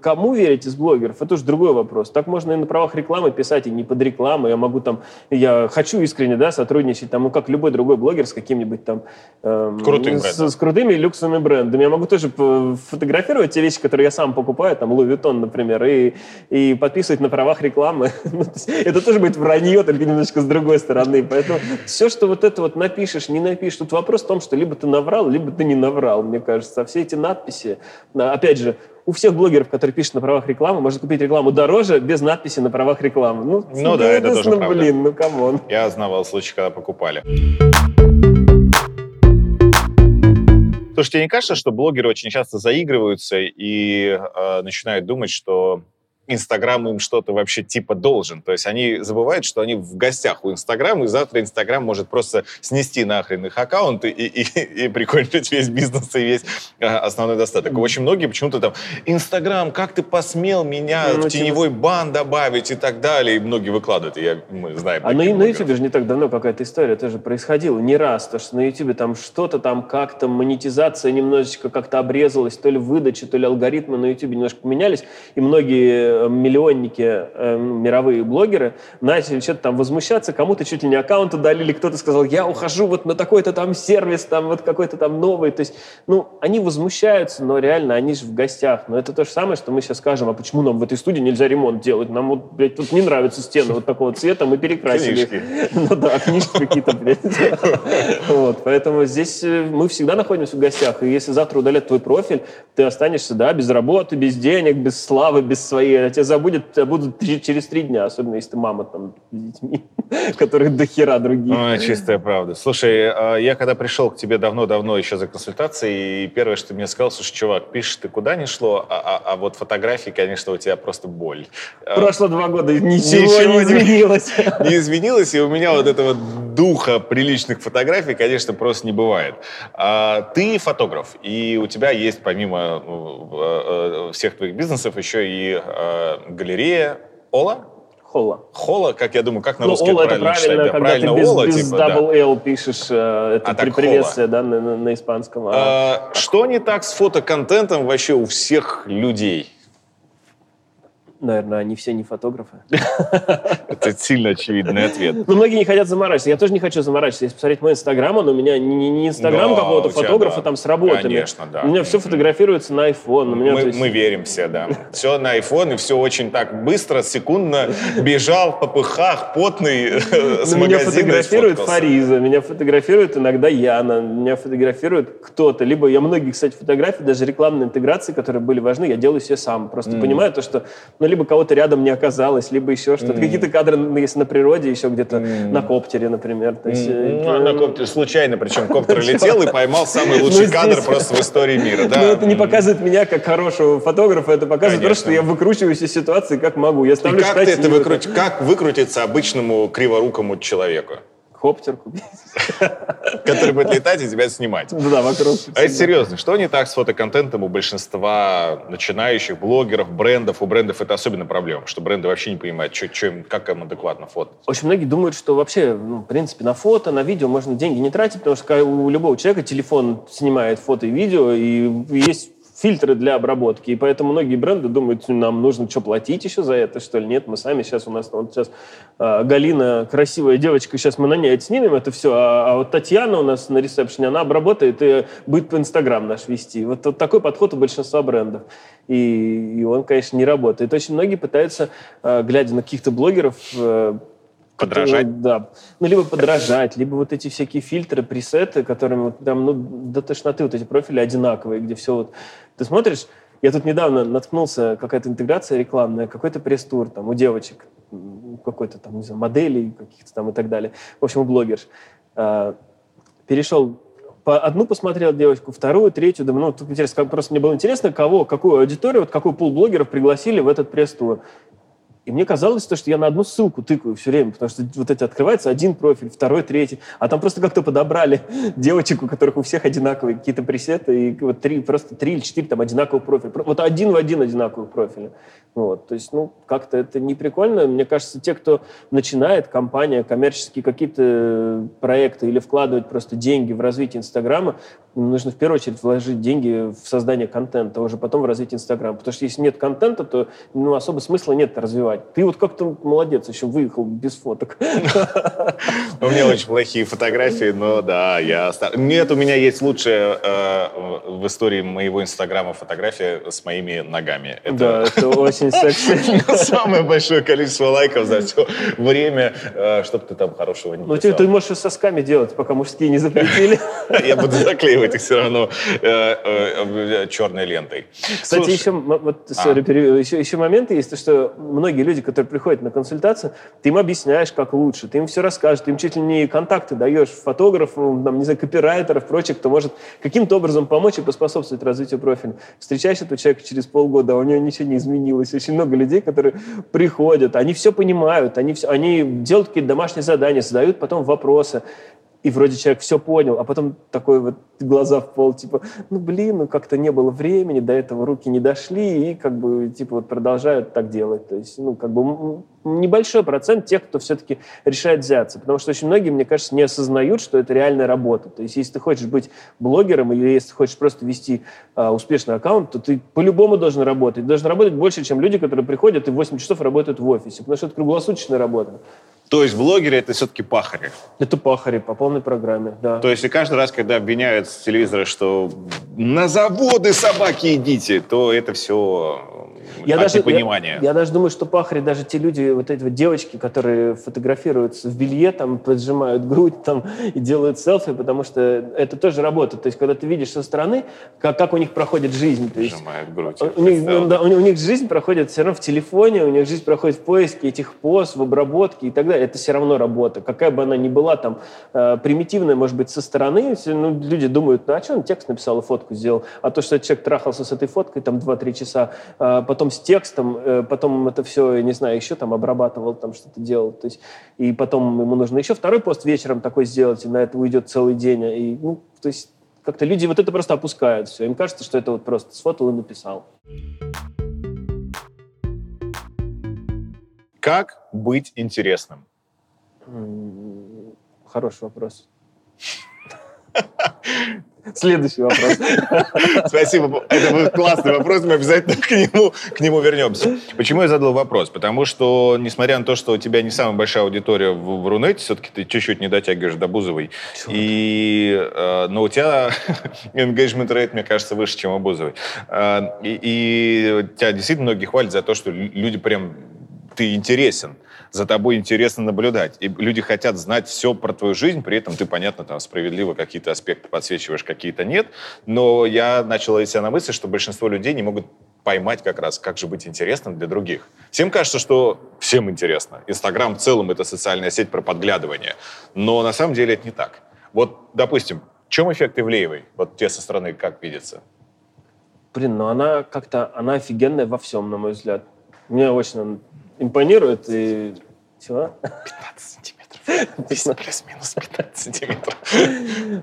кому верить из блогеров, это уже другой вопрос. Так можно и на правах рекламы писать, и не под рекламу. Я могу там, я хочу искренне, да, сотрудничать, там, ну, как любой другой блогер с каким-нибудь там... Эм, Крутым с, с крутыми люксовыми брендами. Я могу тоже фотографировать те вещи, которые я сам покупаю, там, Louis Vuitton, например, и, и подписывать на правах рекламы. Ну, это тоже будет вранье, только немножко с другой стороны. Поэтому все, что вот это вот напишешь, не напишешь, тут вопрос в том, что либо ты наврал, либо ты не наврал, мне кажется. А все эти надписи, опять же, у всех блогеров, которые пишут на правах рекламы, можно купить рекламу дороже без надписи на правах рекламы. Ну, ну да, это тоже правда. блин, ну come on. Я знавал случай, когда покупали. Слушай, тебе не кажется, что блогеры очень часто заигрываются и э, начинают думать, что Инстаграм им что-то вообще типа должен. То есть они забывают, что они в гостях у Инстаграма, и завтра Инстаграм может просто снести нахрен их аккаунт и, и, и прикончить весь бизнес и весь а, основной достаток. Mm-hmm. Очень многие почему-то там, Инстаграм, как ты посмел меня ну, в теневой типа... бан добавить и так далее. И многие выкладывают, и я, мы знаем. А на, на YouTube же не так давно какая-то история тоже происходила. Не раз, то что на YouTube там что-то там как-то, монетизация немножечко как-то обрезалась, то ли выдача, то ли алгоритмы на YouTube немножко поменялись, и многие миллионники, э, мировые блогеры, начали что-то там возмущаться, кому-то чуть ли не аккаунт удалили, кто-то сказал, я ухожу вот на такой-то там сервис, там вот какой-то там новый. То есть, ну, они возмущаются, но реально они же в гостях. Но это то же самое, что мы сейчас скажем, а почему нам в этой студии нельзя ремонт делать? Нам вот, блядь, тут не нравятся стены вот такого цвета, мы перекрасили. Книжки. Ну да, книжки какие-то, блядь. Вот, поэтому здесь э, мы всегда находимся в гостях, и если завтра удалят твой профиль, ты останешься, да, без работы, без денег, без славы, без своей тебя забудет, будут через три дня, особенно если ты мама там с детьми. которых до хера других. Ой, чистая правда. Слушай, а я когда пришел к тебе давно-давно еще за консультацией, и первое, что ты мне сказал, слушай, чувак, пишешь ты куда не шло, а, а, а вот фотографии, конечно, у тебя просто боль. Прошло два года, и ничего, ничего не изменилось. Не изменилось, и у меня вот этого духа приличных фотографий, конечно, просто не бывает. А, ты фотограф, и у тебя есть помимо э, э, всех твоих бизнесов еще и э, галерея Ола? Холла. Холла, как я думаю, как на ну, русский Ола правильно это правильно, читать? когда правильно ты без, Ола, без типа, double да. L пишешь, э, это А так приветствие, да, на, на, на испанском. А, А, что не так с фотоконтентом вообще у всех людей? Наверное, они все не фотографы. Это сильно очевидный ответ. Но Ну, многие не хотят заморачиваться. Я тоже не хочу заморачиваться. Если посмотреть мой инстаграм, он у меня не, инстаграм какого-то фотографа там с работами. Конечно, да. У меня все фотографируется на iPhone. Меня, Мы, верим все, да. Все на iPhone, и все очень так быстро, секундно. Бежал в попыхах, потный, с Ну, меня магазина фотографирует. Фариза, меня фотографирует иногда Яна, меня фотографирует кто-то. Либо я многие, кстати, фотографии, даже рекламные интеграции, которые были важны, я делаю все сам. Просто понимаю то, что ну, либо кого-то рядом не оказалось, либо еще что-то. Какие-то кадры есть на природе, еще где-то на коптере, например. То есть, э, Ну, на коптере случайно, причем коптер летел и поймал самый лучший Ну, здесь- кадр просто в истории мира. Да. Но это не показывает меня как хорошего фотографа, это показывает просто, что я выкручиваюсь из ситуации как могу. Я И как ты это выкрутишь? Как выкрутиться обычному криворукому человеку, Коптер купить. который будет летать и тебя снимать? Ну Да, вокруг. А это серьезно, что не так с фотоконтентом у большинства начинающих блогеров, брендов? У брендов это особенно проблема, что бренды вообще не понимают, чё- чё им, как им адекватно фото. Очень многие думают, что вообще, ну, в принципе, на фото, на видео можно деньги не тратить, потому что у любого человека телефон снимает фото и видео, и есть фильтры для обработки. И поэтому многие бренды думают, нам нужно что, платить еще за это, что ли? Нет, мы сами сейчас, у нас вот сейчас а, Галина, красивая девочка, сейчас мы на ней снимем это все, а, а вот Татьяна у нас на ресепшене, она обработает и будет по Инстаграм наш вести. Вот, вот такой подход у большинства брендов. И, и он, конечно, не работает. Очень многие пытаются, а, глядя на каких-то блогеров, э, Подражать? которые, Да. Ну, либо подражать, либо вот эти всякие фильтры, пресеты, которыми вот там, ну, до тошноты вот эти профили одинаковые, где все вот... Ты смотришь, я тут недавно наткнулся, какая-то интеграция рекламная, какой-то пресс-тур там у девочек, какой-то там, не знаю, моделей каких-то там и так далее. В общем, у блогерш. А, Перешел по одну посмотрел девочку, вторую, третью, думаю, ну, тут интересно, как- просто мне было интересно, кого, какую аудиторию, вот какой пул блогеров пригласили в этот пресс-тур. И мне казалось, то, что я на одну ссылку тыкаю все время, потому что вот эти открывается один профиль, второй, третий, а там просто как-то подобрали девочек, у которых у всех одинаковые какие-то пресеты, и вот три, просто три или четыре там одинаковых профиля. Про- Вот один в один одинаковых профиля. Вот. То есть, ну, как-то это не прикольно. Мне кажется, те, кто начинает, компания, коммерческие какие-то проекты или вкладывать просто деньги в развитие Инстаграма, нужно в первую очередь вложить деньги в создание контента, а уже потом в развитие Инстаграма. Потому что если нет контента, то ну, особо смысла нет развивать. Ты вот как-то молодец, еще выехал без фоток. У меня очень плохие фотографии, но да, я... Нет, у меня есть лучшая э, в истории моего инстаграма фотография с моими ногами. Да, это очень секси. самое большое количество лайков за все время, э, чтобы ты там хорошего не Ну, ты, писал. ты можешь и сосками делать, пока мужские не запретили. Я буду заклеивать их все равно э, черной лентой. Кстати, еще, вот, А. еще, еще моменты есть, то, что многие люди, которые приходят на консультацию, ты им объясняешь, как лучше, ты им все расскажешь, ты им чуть ли не контакты даешь фотографов, там, не знаю, копирайтеров, прочих, кто может каким-то образом помочь и поспособствовать развитию профиля. Встречаешь этого человека через полгода, а у него ничего не изменилось. Очень много людей, которые приходят, они все понимают, они, все, они делают какие-то домашние задания, задают потом вопросы. И вроде человек все понял, а потом такой вот глаза в пол, типа, ну блин, ну как-то не было времени, до этого руки не дошли, и как бы типа вот продолжают так делать. То есть, ну как бы небольшой процент тех, кто все-таки решает взяться, потому что очень многие, мне кажется, не осознают, что это реальная работа. То есть, если ты хочешь быть блогером или если ты хочешь просто вести а, успешный аккаунт, то ты по-любому должен работать. Ты должен работать больше, чем люди, которые приходят и 8 часов работают в офисе, потому что это круглосуточная работа. То есть блогеры это все-таки пахари. Это пахари по полной программе, да. То есть и каждый раз, когда обвиняют с телевизора, что на заводы собаки идите, то это все Я даже, непонимания. я, я даже думаю, что пахари даже те люди, вот эти вот девочки, которые фотографируются в белье, там, поджимают грудь там, и делают селфи, потому что это тоже работа. То есть, когда ты видишь со стороны, как, как у них проходит жизнь. То есть, грудь. у, них, ну, да, у, у них жизнь проходит все равно в телефоне, у них жизнь проходит в поиске этих поз, в обработке и так далее. Это все равно работа. Какая бы она ни была там э, примитивная, может быть, со стороны, ну, люди думают, ну а что он текст написал и фотку сделал? А то, что человек трахался с этой фоткой там 2-3 часа, э, потом с текстом, э, потом это все, не знаю, еще там обрабатывал, там что-то делал. То есть, и потом ему нужно еще второй пост вечером такой сделать, и на это уйдет целый день. И, ну, то есть как-то люди вот это просто опускают все. Им кажется, что это вот просто сфотал и написал. Как быть интересным? Хороший вопрос. Следующий вопрос. Спасибо. Это был классный вопрос, мы обязательно к нему, к нему вернемся. Почему я задал вопрос? Потому что, несмотря на то, что у тебя не самая большая аудитория в, в Рунете, все-таки ты чуть-чуть не дотягиваешь до Бузовой. И, э, но у тебя engagement rate, мне кажется, выше, чем у Бузовой. Э, и, и тебя действительно многие хвалят за то, что лю- люди прям... Ты интересен за тобой интересно наблюдать. И люди хотят знать все про твою жизнь, при этом ты, понятно, там справедливо какие-то аспекты подсвечиваешь, какие-то нет. Но я начал ловить себя на мысли, что большинство людей не могут поймать как раз, как же быть интересным для других. Всем кажется, что всем интересно. Инстаграм в целом это социальная сеть про подглядывание. Но на самом деле это не так. Вот, допустим, в чем эффект Ивлеевой? Вот те со стороны как видится? Блин, ну она как-то, она офигенная во всем, на мой взгляд. Мне очень импонирует и... Чего? 15 сантиметров. Плюс-минус 15 сантиметров.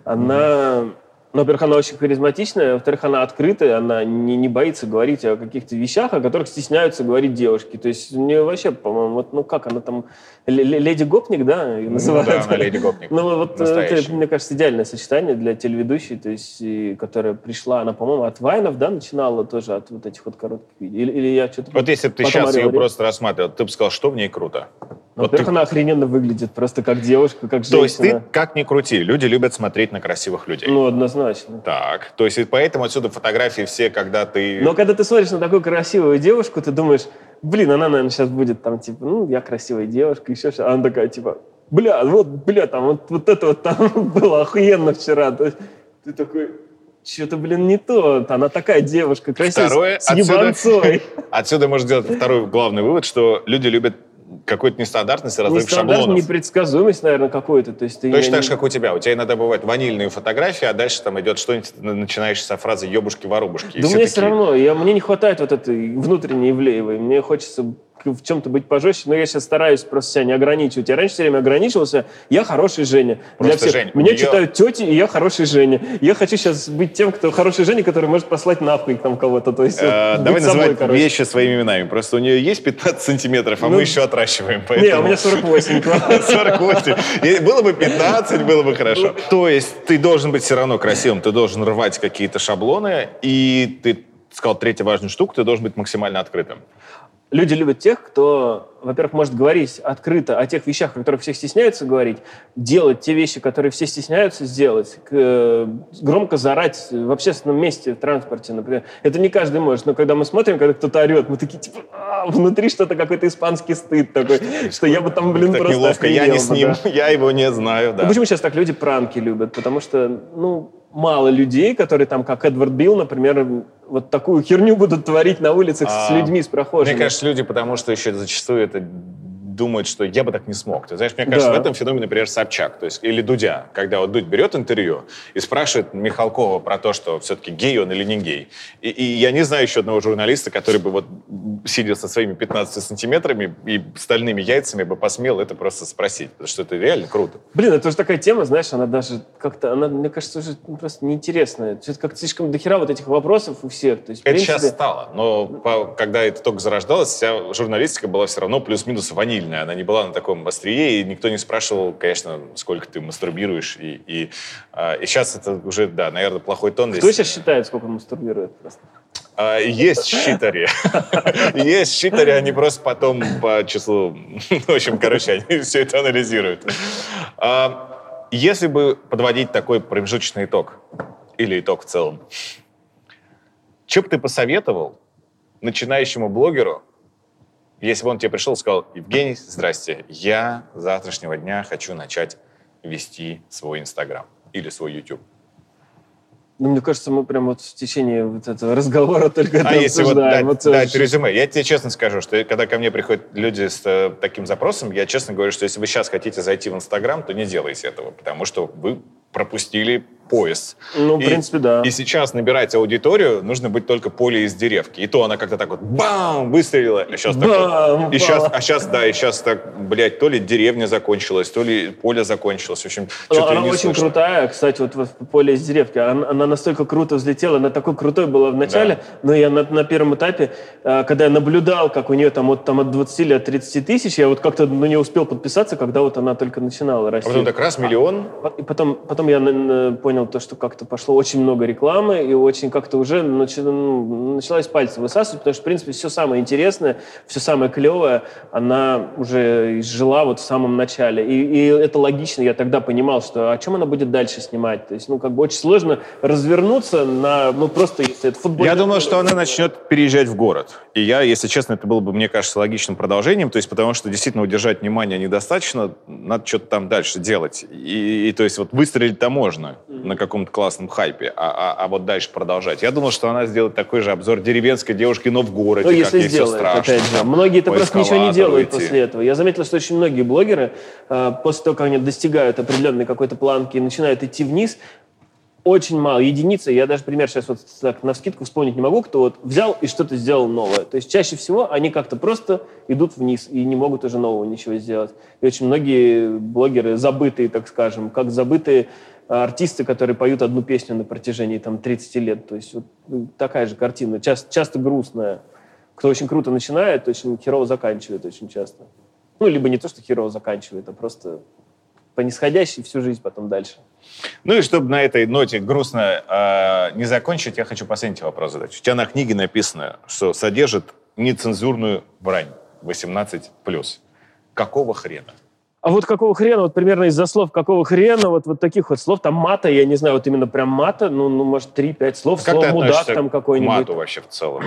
Она, ну, во-первых, она очень харизматичная, во-вторых, она открытая, она не, не боится говорить о каких-то вещах, о которых стесняются говорить девушки. То есть у нее вообще, по-моему, вот, ну как она там, Л- Л- леди Гопник, да, Ну называют? да, она леди Гопник. Ну вот Настоящая. это, мне кажется, идеальное сочетание для телеведущей, то есть, и которая пришла, она, по-моему, от Вайнов, да, начинала тоже от вот этих вот коротких видео. Или, или я что-то... Вот если бы ты сейчас ее просто рассматривал, ты бы сказал, что в ней круто? Ну, Вот во-первых, ты- она охрененно выглядит, просто как девушка, как женщина. То есть ты, как ни крути, люди любят смотреть на красивых людей. Ну, однозначно. Так, то есть и поэтому отсюда фотографии все, когда ты... Но когда ты смотришь на такую красивую девушку, ты думаешь, блин, она, наверное, сейчас будет там, типа, ну, я красивая девушка, еще что А она такая, типа, бля, вот, бля, там, вот, вот это вот там было охуенно вчера. То есть ты такой, что-то, блин, не то. Она такая девушка, красивая, Второе, с, с ебанцой. Отсюда можно сделать второй главный вывод, что люди любят какую-то нестандартность и разрыв шаблонов. непредсказуемость, наверное, какой-то. То есть ты Точно не- так же, как у тебя. У тебя иногда бывают ванильные фотографии, а дальше там идет что-нибудь, начинаешь со фразы «ебушки-воробушки». Да все мне все такие, равно, я, мне не хватает вот этой внутренней Ивлеевой. Мне хочется в чем-то быть пожестче, но я сейчас стараюсь просто себя не ограничивать. Я раньше все время ограничивался, я хороший Женя. Просто Для всех. Жень, Меня неё- читают тети, и я хороший Женя. Я хочу сейчас быть тем, кто хороший Женя, который может послать нахуй там кого-то. То есть «Э, вот Давай собой, называть короче. вещи своими именами. Просто у нее есть 15 сантиметров, а Ну, мы еще отращиваем. Не, Поэтому... у меня 48. 48. И Было бы 15, было бы хорошо. То есть ты должен быть все равно красивым, ты должен рвать какие-то шаблоны, и ты сказал третью важную штуку, ты должен быть максимально открытым. Люди любят тех, кто, во-первых, может говорить открыто о тех вещах, о которых все стесняются говорить, делать те вещи, которые все стесняются сделать, э, громко зарать в общественном месте, в транспорте, например. Это не каждый может, но когда мы смотрим, когда кто-то орет, мы такие, типа, «А, внутри что-то, какой-то испанский стыд такой, что я бы там, блин, просто неловко, я не с ним, я его не знаю, да. Почему сейчас так люди пранки любят? Потому что, ну, мало людей, которые там, как Эдвард Билл, например, вот такую херню будут творить на улицах с А, людьми, с прохожими. Мне кажется, люди, потому что еще зачастую это думают, что я бы так не смог. Ты знаешь, мне кажется, Да. в этом феномен, например, Собчак, то есть, или Дудя, когда вот Дудь берет интервью и спрашивает Михалкова про то, что все-таки гей он или не гей. И, и я не знаю еще одного журналиста, который бы вот, сидя со своими 15 сантиметрами и стальными яйцами, бы посмел это просто спросить, потому что это реально круто. Блин, это уже такая тема, знаешь, она даже как-то, она, мне кажется, уже просто неинтересная. Это как-то слишком дохера вот этих вопросов у всех. То есть, Это принципе, сейчас стало, но по- когда это только зарождалось, вся журналистика была все равно плюс-минус ванильная. Она не была на таком острие, и никто не спрашивал, конечно, сколько ты мастурбируешь. И, и, а, и сейчас это уже, да, наверное, плохой тон. Кто здесь. сейчас считает, сколько он мастурбирует просто? А, есть щитари. Есть щитари, они просто потом по числу... В общем, короче, они все это анализируют. А, Если бы подводить такой промежуточный итог, или итог в целом, что бы ты посоветовал начинающему блогеру, если бы он тебе пришел и сказал, Евгений, здрасте, я с завтрашнего дня хочу начать вести свой Инстаграм или свой YouTube. Ну, мне кажется, мы прям вот в течение вот этого разговора только это А если вот дать, обсуждаем. Вот, дать э, резюме, я тебе честно скажу, что когда ко мне приходят люди с э, таким запросом, я честно говорю, что если вы сейчас хотите зайти в Инстаграм, то не делайте этого, потому что вы пропустили поезд. Ну, в И- принципе, да. И сейчас набирать аудиторию нужно быть только поле из деревки. И то она как-то так вот бам, выстрелила. А сейчас так вот- Бам, и сейчас, а сейчас, да, и сейчас так, блядь, то ли деревня закончилась, то ли поле закончилось. В общем, Ну, что-то она не очень слышно. крутая, кстати, вот в поле из деревки. Она, она настолько круто взлетела, она такой крутой была в начале, Да. но я на, на первом этапе, э, когда я наблюдал, как у нее там от, там от 20 или от 30 тысяч, я вот как-то на нее успел подписаться, когда вот она только начинала А расти. потом так раз миллион. И потом, потом я н- понял то, что как-то пошло очень много рекламы, и очень как-то уже начи- ну, началась пальцы высасывать, потому что, в принципе, все самое интересное, все самое клевое, она уже изжила вот в самом начале. И, и это логично, я тогда понимал, что о чем она будет дальше снимать. То есть, ну, как бы очень сложно развернуться на, ну, просто если это футбол. Я думал, что она начнет переезжать в город. И я, если честно, это было бы, мне кажется, логичным продолжением. То есть, потому что действительно удержать внимание недостаточно, надо что-то там дальше делать. И, и, то есть, вот выстрелить-то можно на каком-то классном хайпе, а, а- а вот дальше продолжать. Я думал, что она сделает такой же обзор деревенской девушки, но в городе, Ну, как если ей все сделает, страшно. опять же. там, Многие-то по просто ничего не делают идти. после этого. Я заметил, что очень многие блогеры э, после того, как они достигают определенной какой-то планки и начинают идти вниз, очень мало, единицы, я даже пример сейчас вот так на вскидку вспомнить не могу, кто вот взял и что-то сделал новое. То есть чаще всего они как-то просто идут вниз и не могут уже нового ничего сделать. И очень многие блогеры забытые, так скажем, как забытые артисты, которые поют одну песню на протяжении там 30 лет. То есть вот ну, такая же картина, часто, часто грустная. Кто очень круто начинает, очень херово заканчивает очень часто. Ну, либо не то, что херово заканчивает, а просто по нисходящей всю жизнь потом дальше. Ну и чтобы на этой ноте грустно э, не закончить, я хочу последний вопрос задать. У тебя на книге написано, что содержит нецензурную брань 18+. Какого хрена? А вот какого хрена, вот примерно из-за слов какого хрена, вот, вот таких вот слов, там мата, я не знаю, вот именно прям мата, ну, ну может, 3-5 слов, Как слово мудак там какой-нибудь. мату вообще в целом?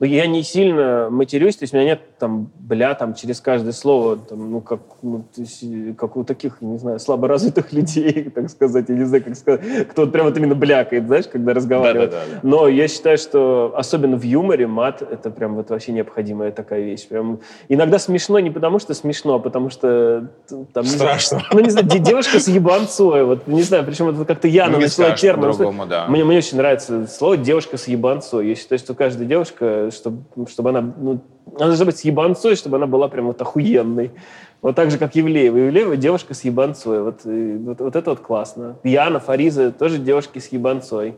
Ну, я не сильно матерюсь, то есть у меня нет там бля там через каждое слово, там, ну, как, ну, есть, как у таких, не знаю, слаборазвитых людей, так сказать, я не знаю, как сказать, кто прям вот именно блякает, знаешь, когда разговаривает. Да-да-да. Но я считаю, что особенно в юморе мат — это прям вот вообще необходимая такая вещь. Прям иногда смешно не потому, что смешно, а потому что там... не знаю, Страшно. ну, не знаю, де- девушка с ебанцой, вот, не знаю, причем это как-то Яна Ну, начала термин. по-другому, да. Мне, мне очень нравится слово «девушка с ебанцой». Я считаю, что каждая девушка, чтобы, чтобы она... Ну, она должна быть с ебанцой, чтобы она была прям вот охуенной. Вот так же, как Евлеева. Евлеева девушка с ебанцой. Вот, и вот, вот это вот классно. Яна, Фариза тоже девушки с ебанцой.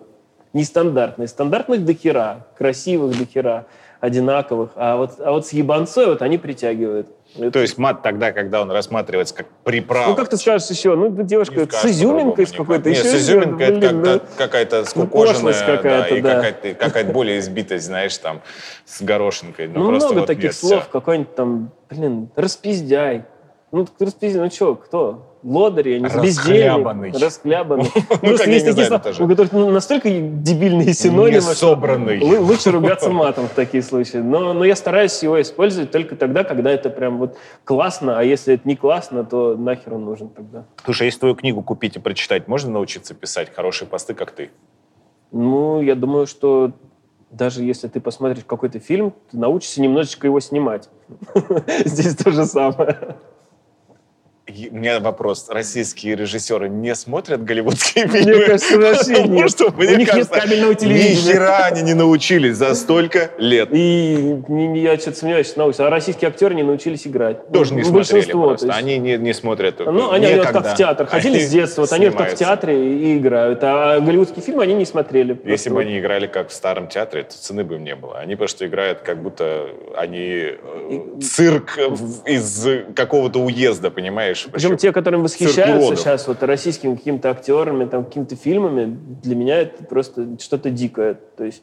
Нестандартные. Стандартных до хера, красивых до хера, одинаковых. А вот, а вот с ебанцой вот они притягивают. Это- То есть мат тогда, когда он рассматривается как приправа. ну, как ты скажешь еще? Ну, девушка с изюминкой с какой-то. Нет, с изюминкой это блин, как-то ну, какая-то ну, скукоженная, да, какая-то, и да. какая-то, какая-то более избитость, знаешь, там, с горошинкой. Ну, Ну, много вот таких нет, слов, какой-нибудь там, блин, распиздяй. Ну, так распиздяй, ну что, кто? Лодырь, я не знаю, бездельник, расхлябанный. Ну, я есть не такие слова, у которых ну, настолько дебильные синонимы, лу- лучше ругаться матом в такие случаи. Но, но я стараюсь его использовать только тогда, когда это прям вот классно, а если это не классно, то нахер он нужен тогда. Слушай, а если твою книгу купить и прочитать, можно научиться писать хорошие посты, как ты? Ну, я думаю, что даже если ты посмотришь какой-то фильм, ты научишься немножечко его снимать. Здесь то же самое. У меня вопрос. Российские режиссеры не смотрят голливудские фильмы? Мне кажется, вообще Потому нет. что, У мне них нет кажется, кабельного телевидения. Ни хера они не научились за столько лет. И не- не- я что-то сомневаюсь, что научатся. А российские актеры не научились играть. Тоже не смотрели большинство, просто. есть. Они не, не смотрят. Ну, они, они вот некогда. как в театр ходили Они с детства, вот они вот как в театре и играют. А голливудские фильмы они не смотрели. Если бы они играли как в старом театре, то цены бы им не было. Они просто играют, как будто они э, цирк из какого-то уезда, понимаешь? Причем те, которым восхищаются сейчас вот российскими какими-то актерами, там, какими-то фильмами, для меня это просто что-то дикое. То есть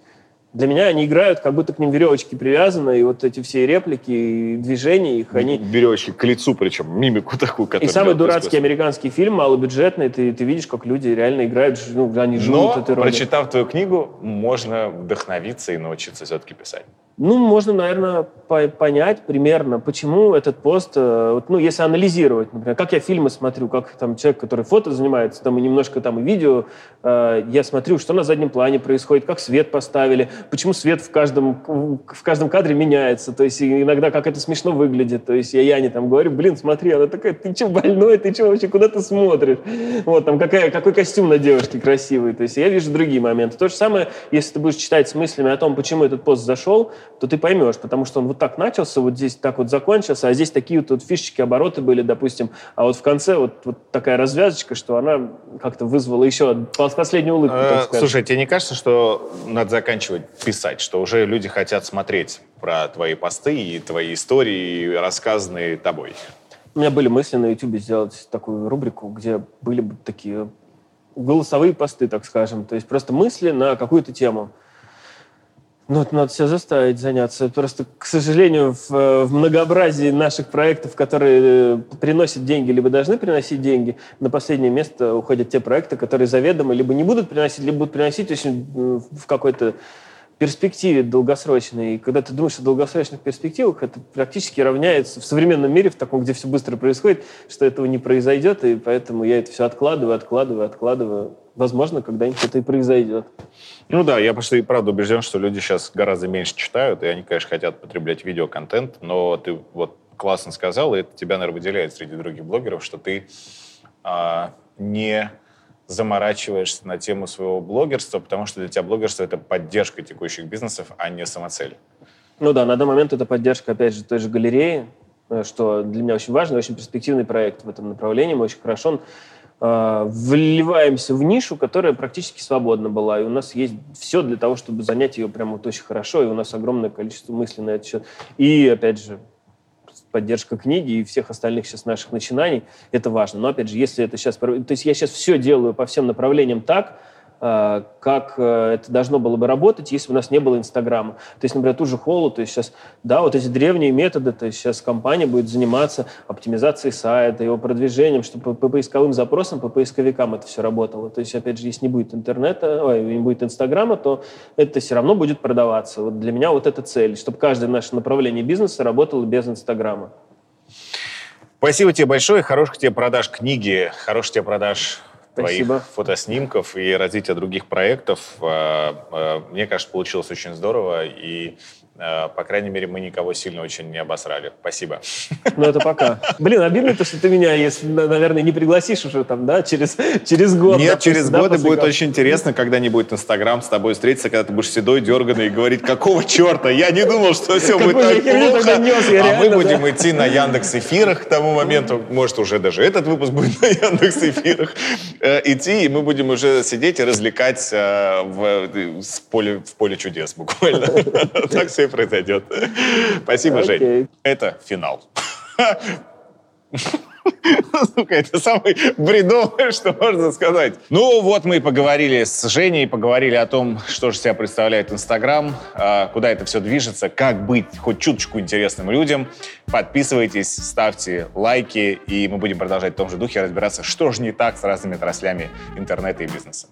для меня они играют, как будто к ним веревочки привязаны, и вот эти все реплики, и движения их, они... Веревочки к лицу, причем, мимику такую, которую... И самый дурацкий американский фильм, малобюджетный, ты, ты видишь, как люди реально играют, ну, они живут Но, этой роли. прочитав твою книгу, можно вдохновиться и научиться все-таки писать. Ну, можно, наверное, по понять примерно, почему этот пост, э, ну, если анализировать, например, как я фильмы смотрю, как там человек, который фото занимается, там и немножко там и видео, э, я смотрю, что на заднем плане происходит, как свет поставили, почему свет в каждом, в каждом кадре меняется, то есть иногда как это смешно выглядит, то есть я Яне там говорю, блин, смотри, она такая, ты что, больной, ты что вообще, куда ты смотришь? Вот, там, какая, какой костюм на девушке красивый, то есть я вижу другие моменты. То же самое, если ты будешь читать с мыслями о том, почему этот пост зашел, то ты поймешь, потому что он вот так начался, вот здесь так вот закончился, а здесь такие вот, вот фишечки, обороты были, допустим, а вот в конце вот, вот такая развязочка, что она как-то вызвала еще последнюю улыбку, так э, сказать. Слушай, тебе не кажется, что надо заканчивать писать, что уже люди хотят смотреть про твои посты и твои истории, рассказанные тобой? У меня были мысли на YouTube сделать такую рубрику, где были бы такие голосовые посты, так скажем. То есть просто мысли на какую-то тему. Ну, это надо себя заставить заняться. Просто, к сожалению, в, в многообразии наших проектов, которые э, приносят деньги, либо должны приносить деньги, на последнее место уходят те проекты, которые заведомо либо не будут приносить, либо будут приносить очень в какой-то перспективе долгосрочной. Когда ты думаешь о долгосрочных перспективах, это практически равняется в современном мире, в таком, где все быстро происходит, что этого не произойдет, и поэтому я это все откладываю, откладываю, откладываю. Возможно, когда-нибудь это и произойдет. Ну да, я просто и правда убежден, что люди сейчас гораздо меньше читают, и они, конечно, хотят потреблять видеоконтент, но ты вот классно сказал, и это тебя, наверное, выделяет среди других блогеров, что ты а, не заморачиваешься на тему своего блогерства, потому что для тебя блогерство — это поддержка текущих бизнесов, а не самоцель. Ну да, на данный момент это поддержка, опять же, той же галереи, э, что для меня очень важно, очень перспективный проект в этом направлении, мы очень хорошо э, вливаемся в нишу, которая практически свободна была, и у нас есть все для того, чтобы занять ее прямо вот очень хорошо, и у нас огромное количество мыслей на этот счет. И, опять же, поддержка книги и всех остальных сейчас наших начинаний, это важно. Но, опять же, если это сейчас... То есть я сейчас все делаю по всем направлениям так, как э, это должно было бы работать, если бы у нас не было Инстаграма. То есть, например, ту же Холу, то есть сейчас, да, вот эти древние методы, то есть сейчас компания будет заниматься оптимизацией сайта, его продвижением, чтобы по поисковым запросам, по поисковикам это все работало. То есть, опять же, если не будет интернета, ой, не будет Инстаграма, то это все равно будет продаваться. Вот для меня вот эта цель, чтобы каждое наше направление бизнеса работало без Инстаграма. Спасибо тебе большое. Хороших тебе продаж книги, хороших тебе продаж Спасибо. твоих фотоснимков и развития других проектов. А, а, мне кажется, получилось очень здорово. И по крайней мере, мы никого сильно очень не обосрали. Спасибо. Ну, это пока. Блин, обидно то, что ты меня, если, наверное, не пригласишь уже там, да, через, через год. Нет, допустим, через да, годы будет очень интересно, когда не будет Инстаграм с тобой встретиться, когда ты будешь седой, дерганый и говорить, какого черта? Я не думал, что все будет так плохо. Нес, а мы будем идти на Яндекс эфирах к тому моменту, может, уже даже этот выпуск будет на Яндекс эфирах, э, идти, и мы будем уже сидеть и развлекать э, в, в, поле, в поле чудес буквально. Так все произойдет. Спасибо, okay. Жень. Это финал. Сука, это самое бредовое, что можно сказать. Ну, вот мы и поговорили с Женей, поговорили о том, что же себя представляет Инстаграм, а, куда это все движется, как быть хоть чуточку интересным людям. Подписывайтесь, ставьте лайки, и мы будем продолжать в том же духе разбираться, что же не так с разными отраслями интернета и бизнеса.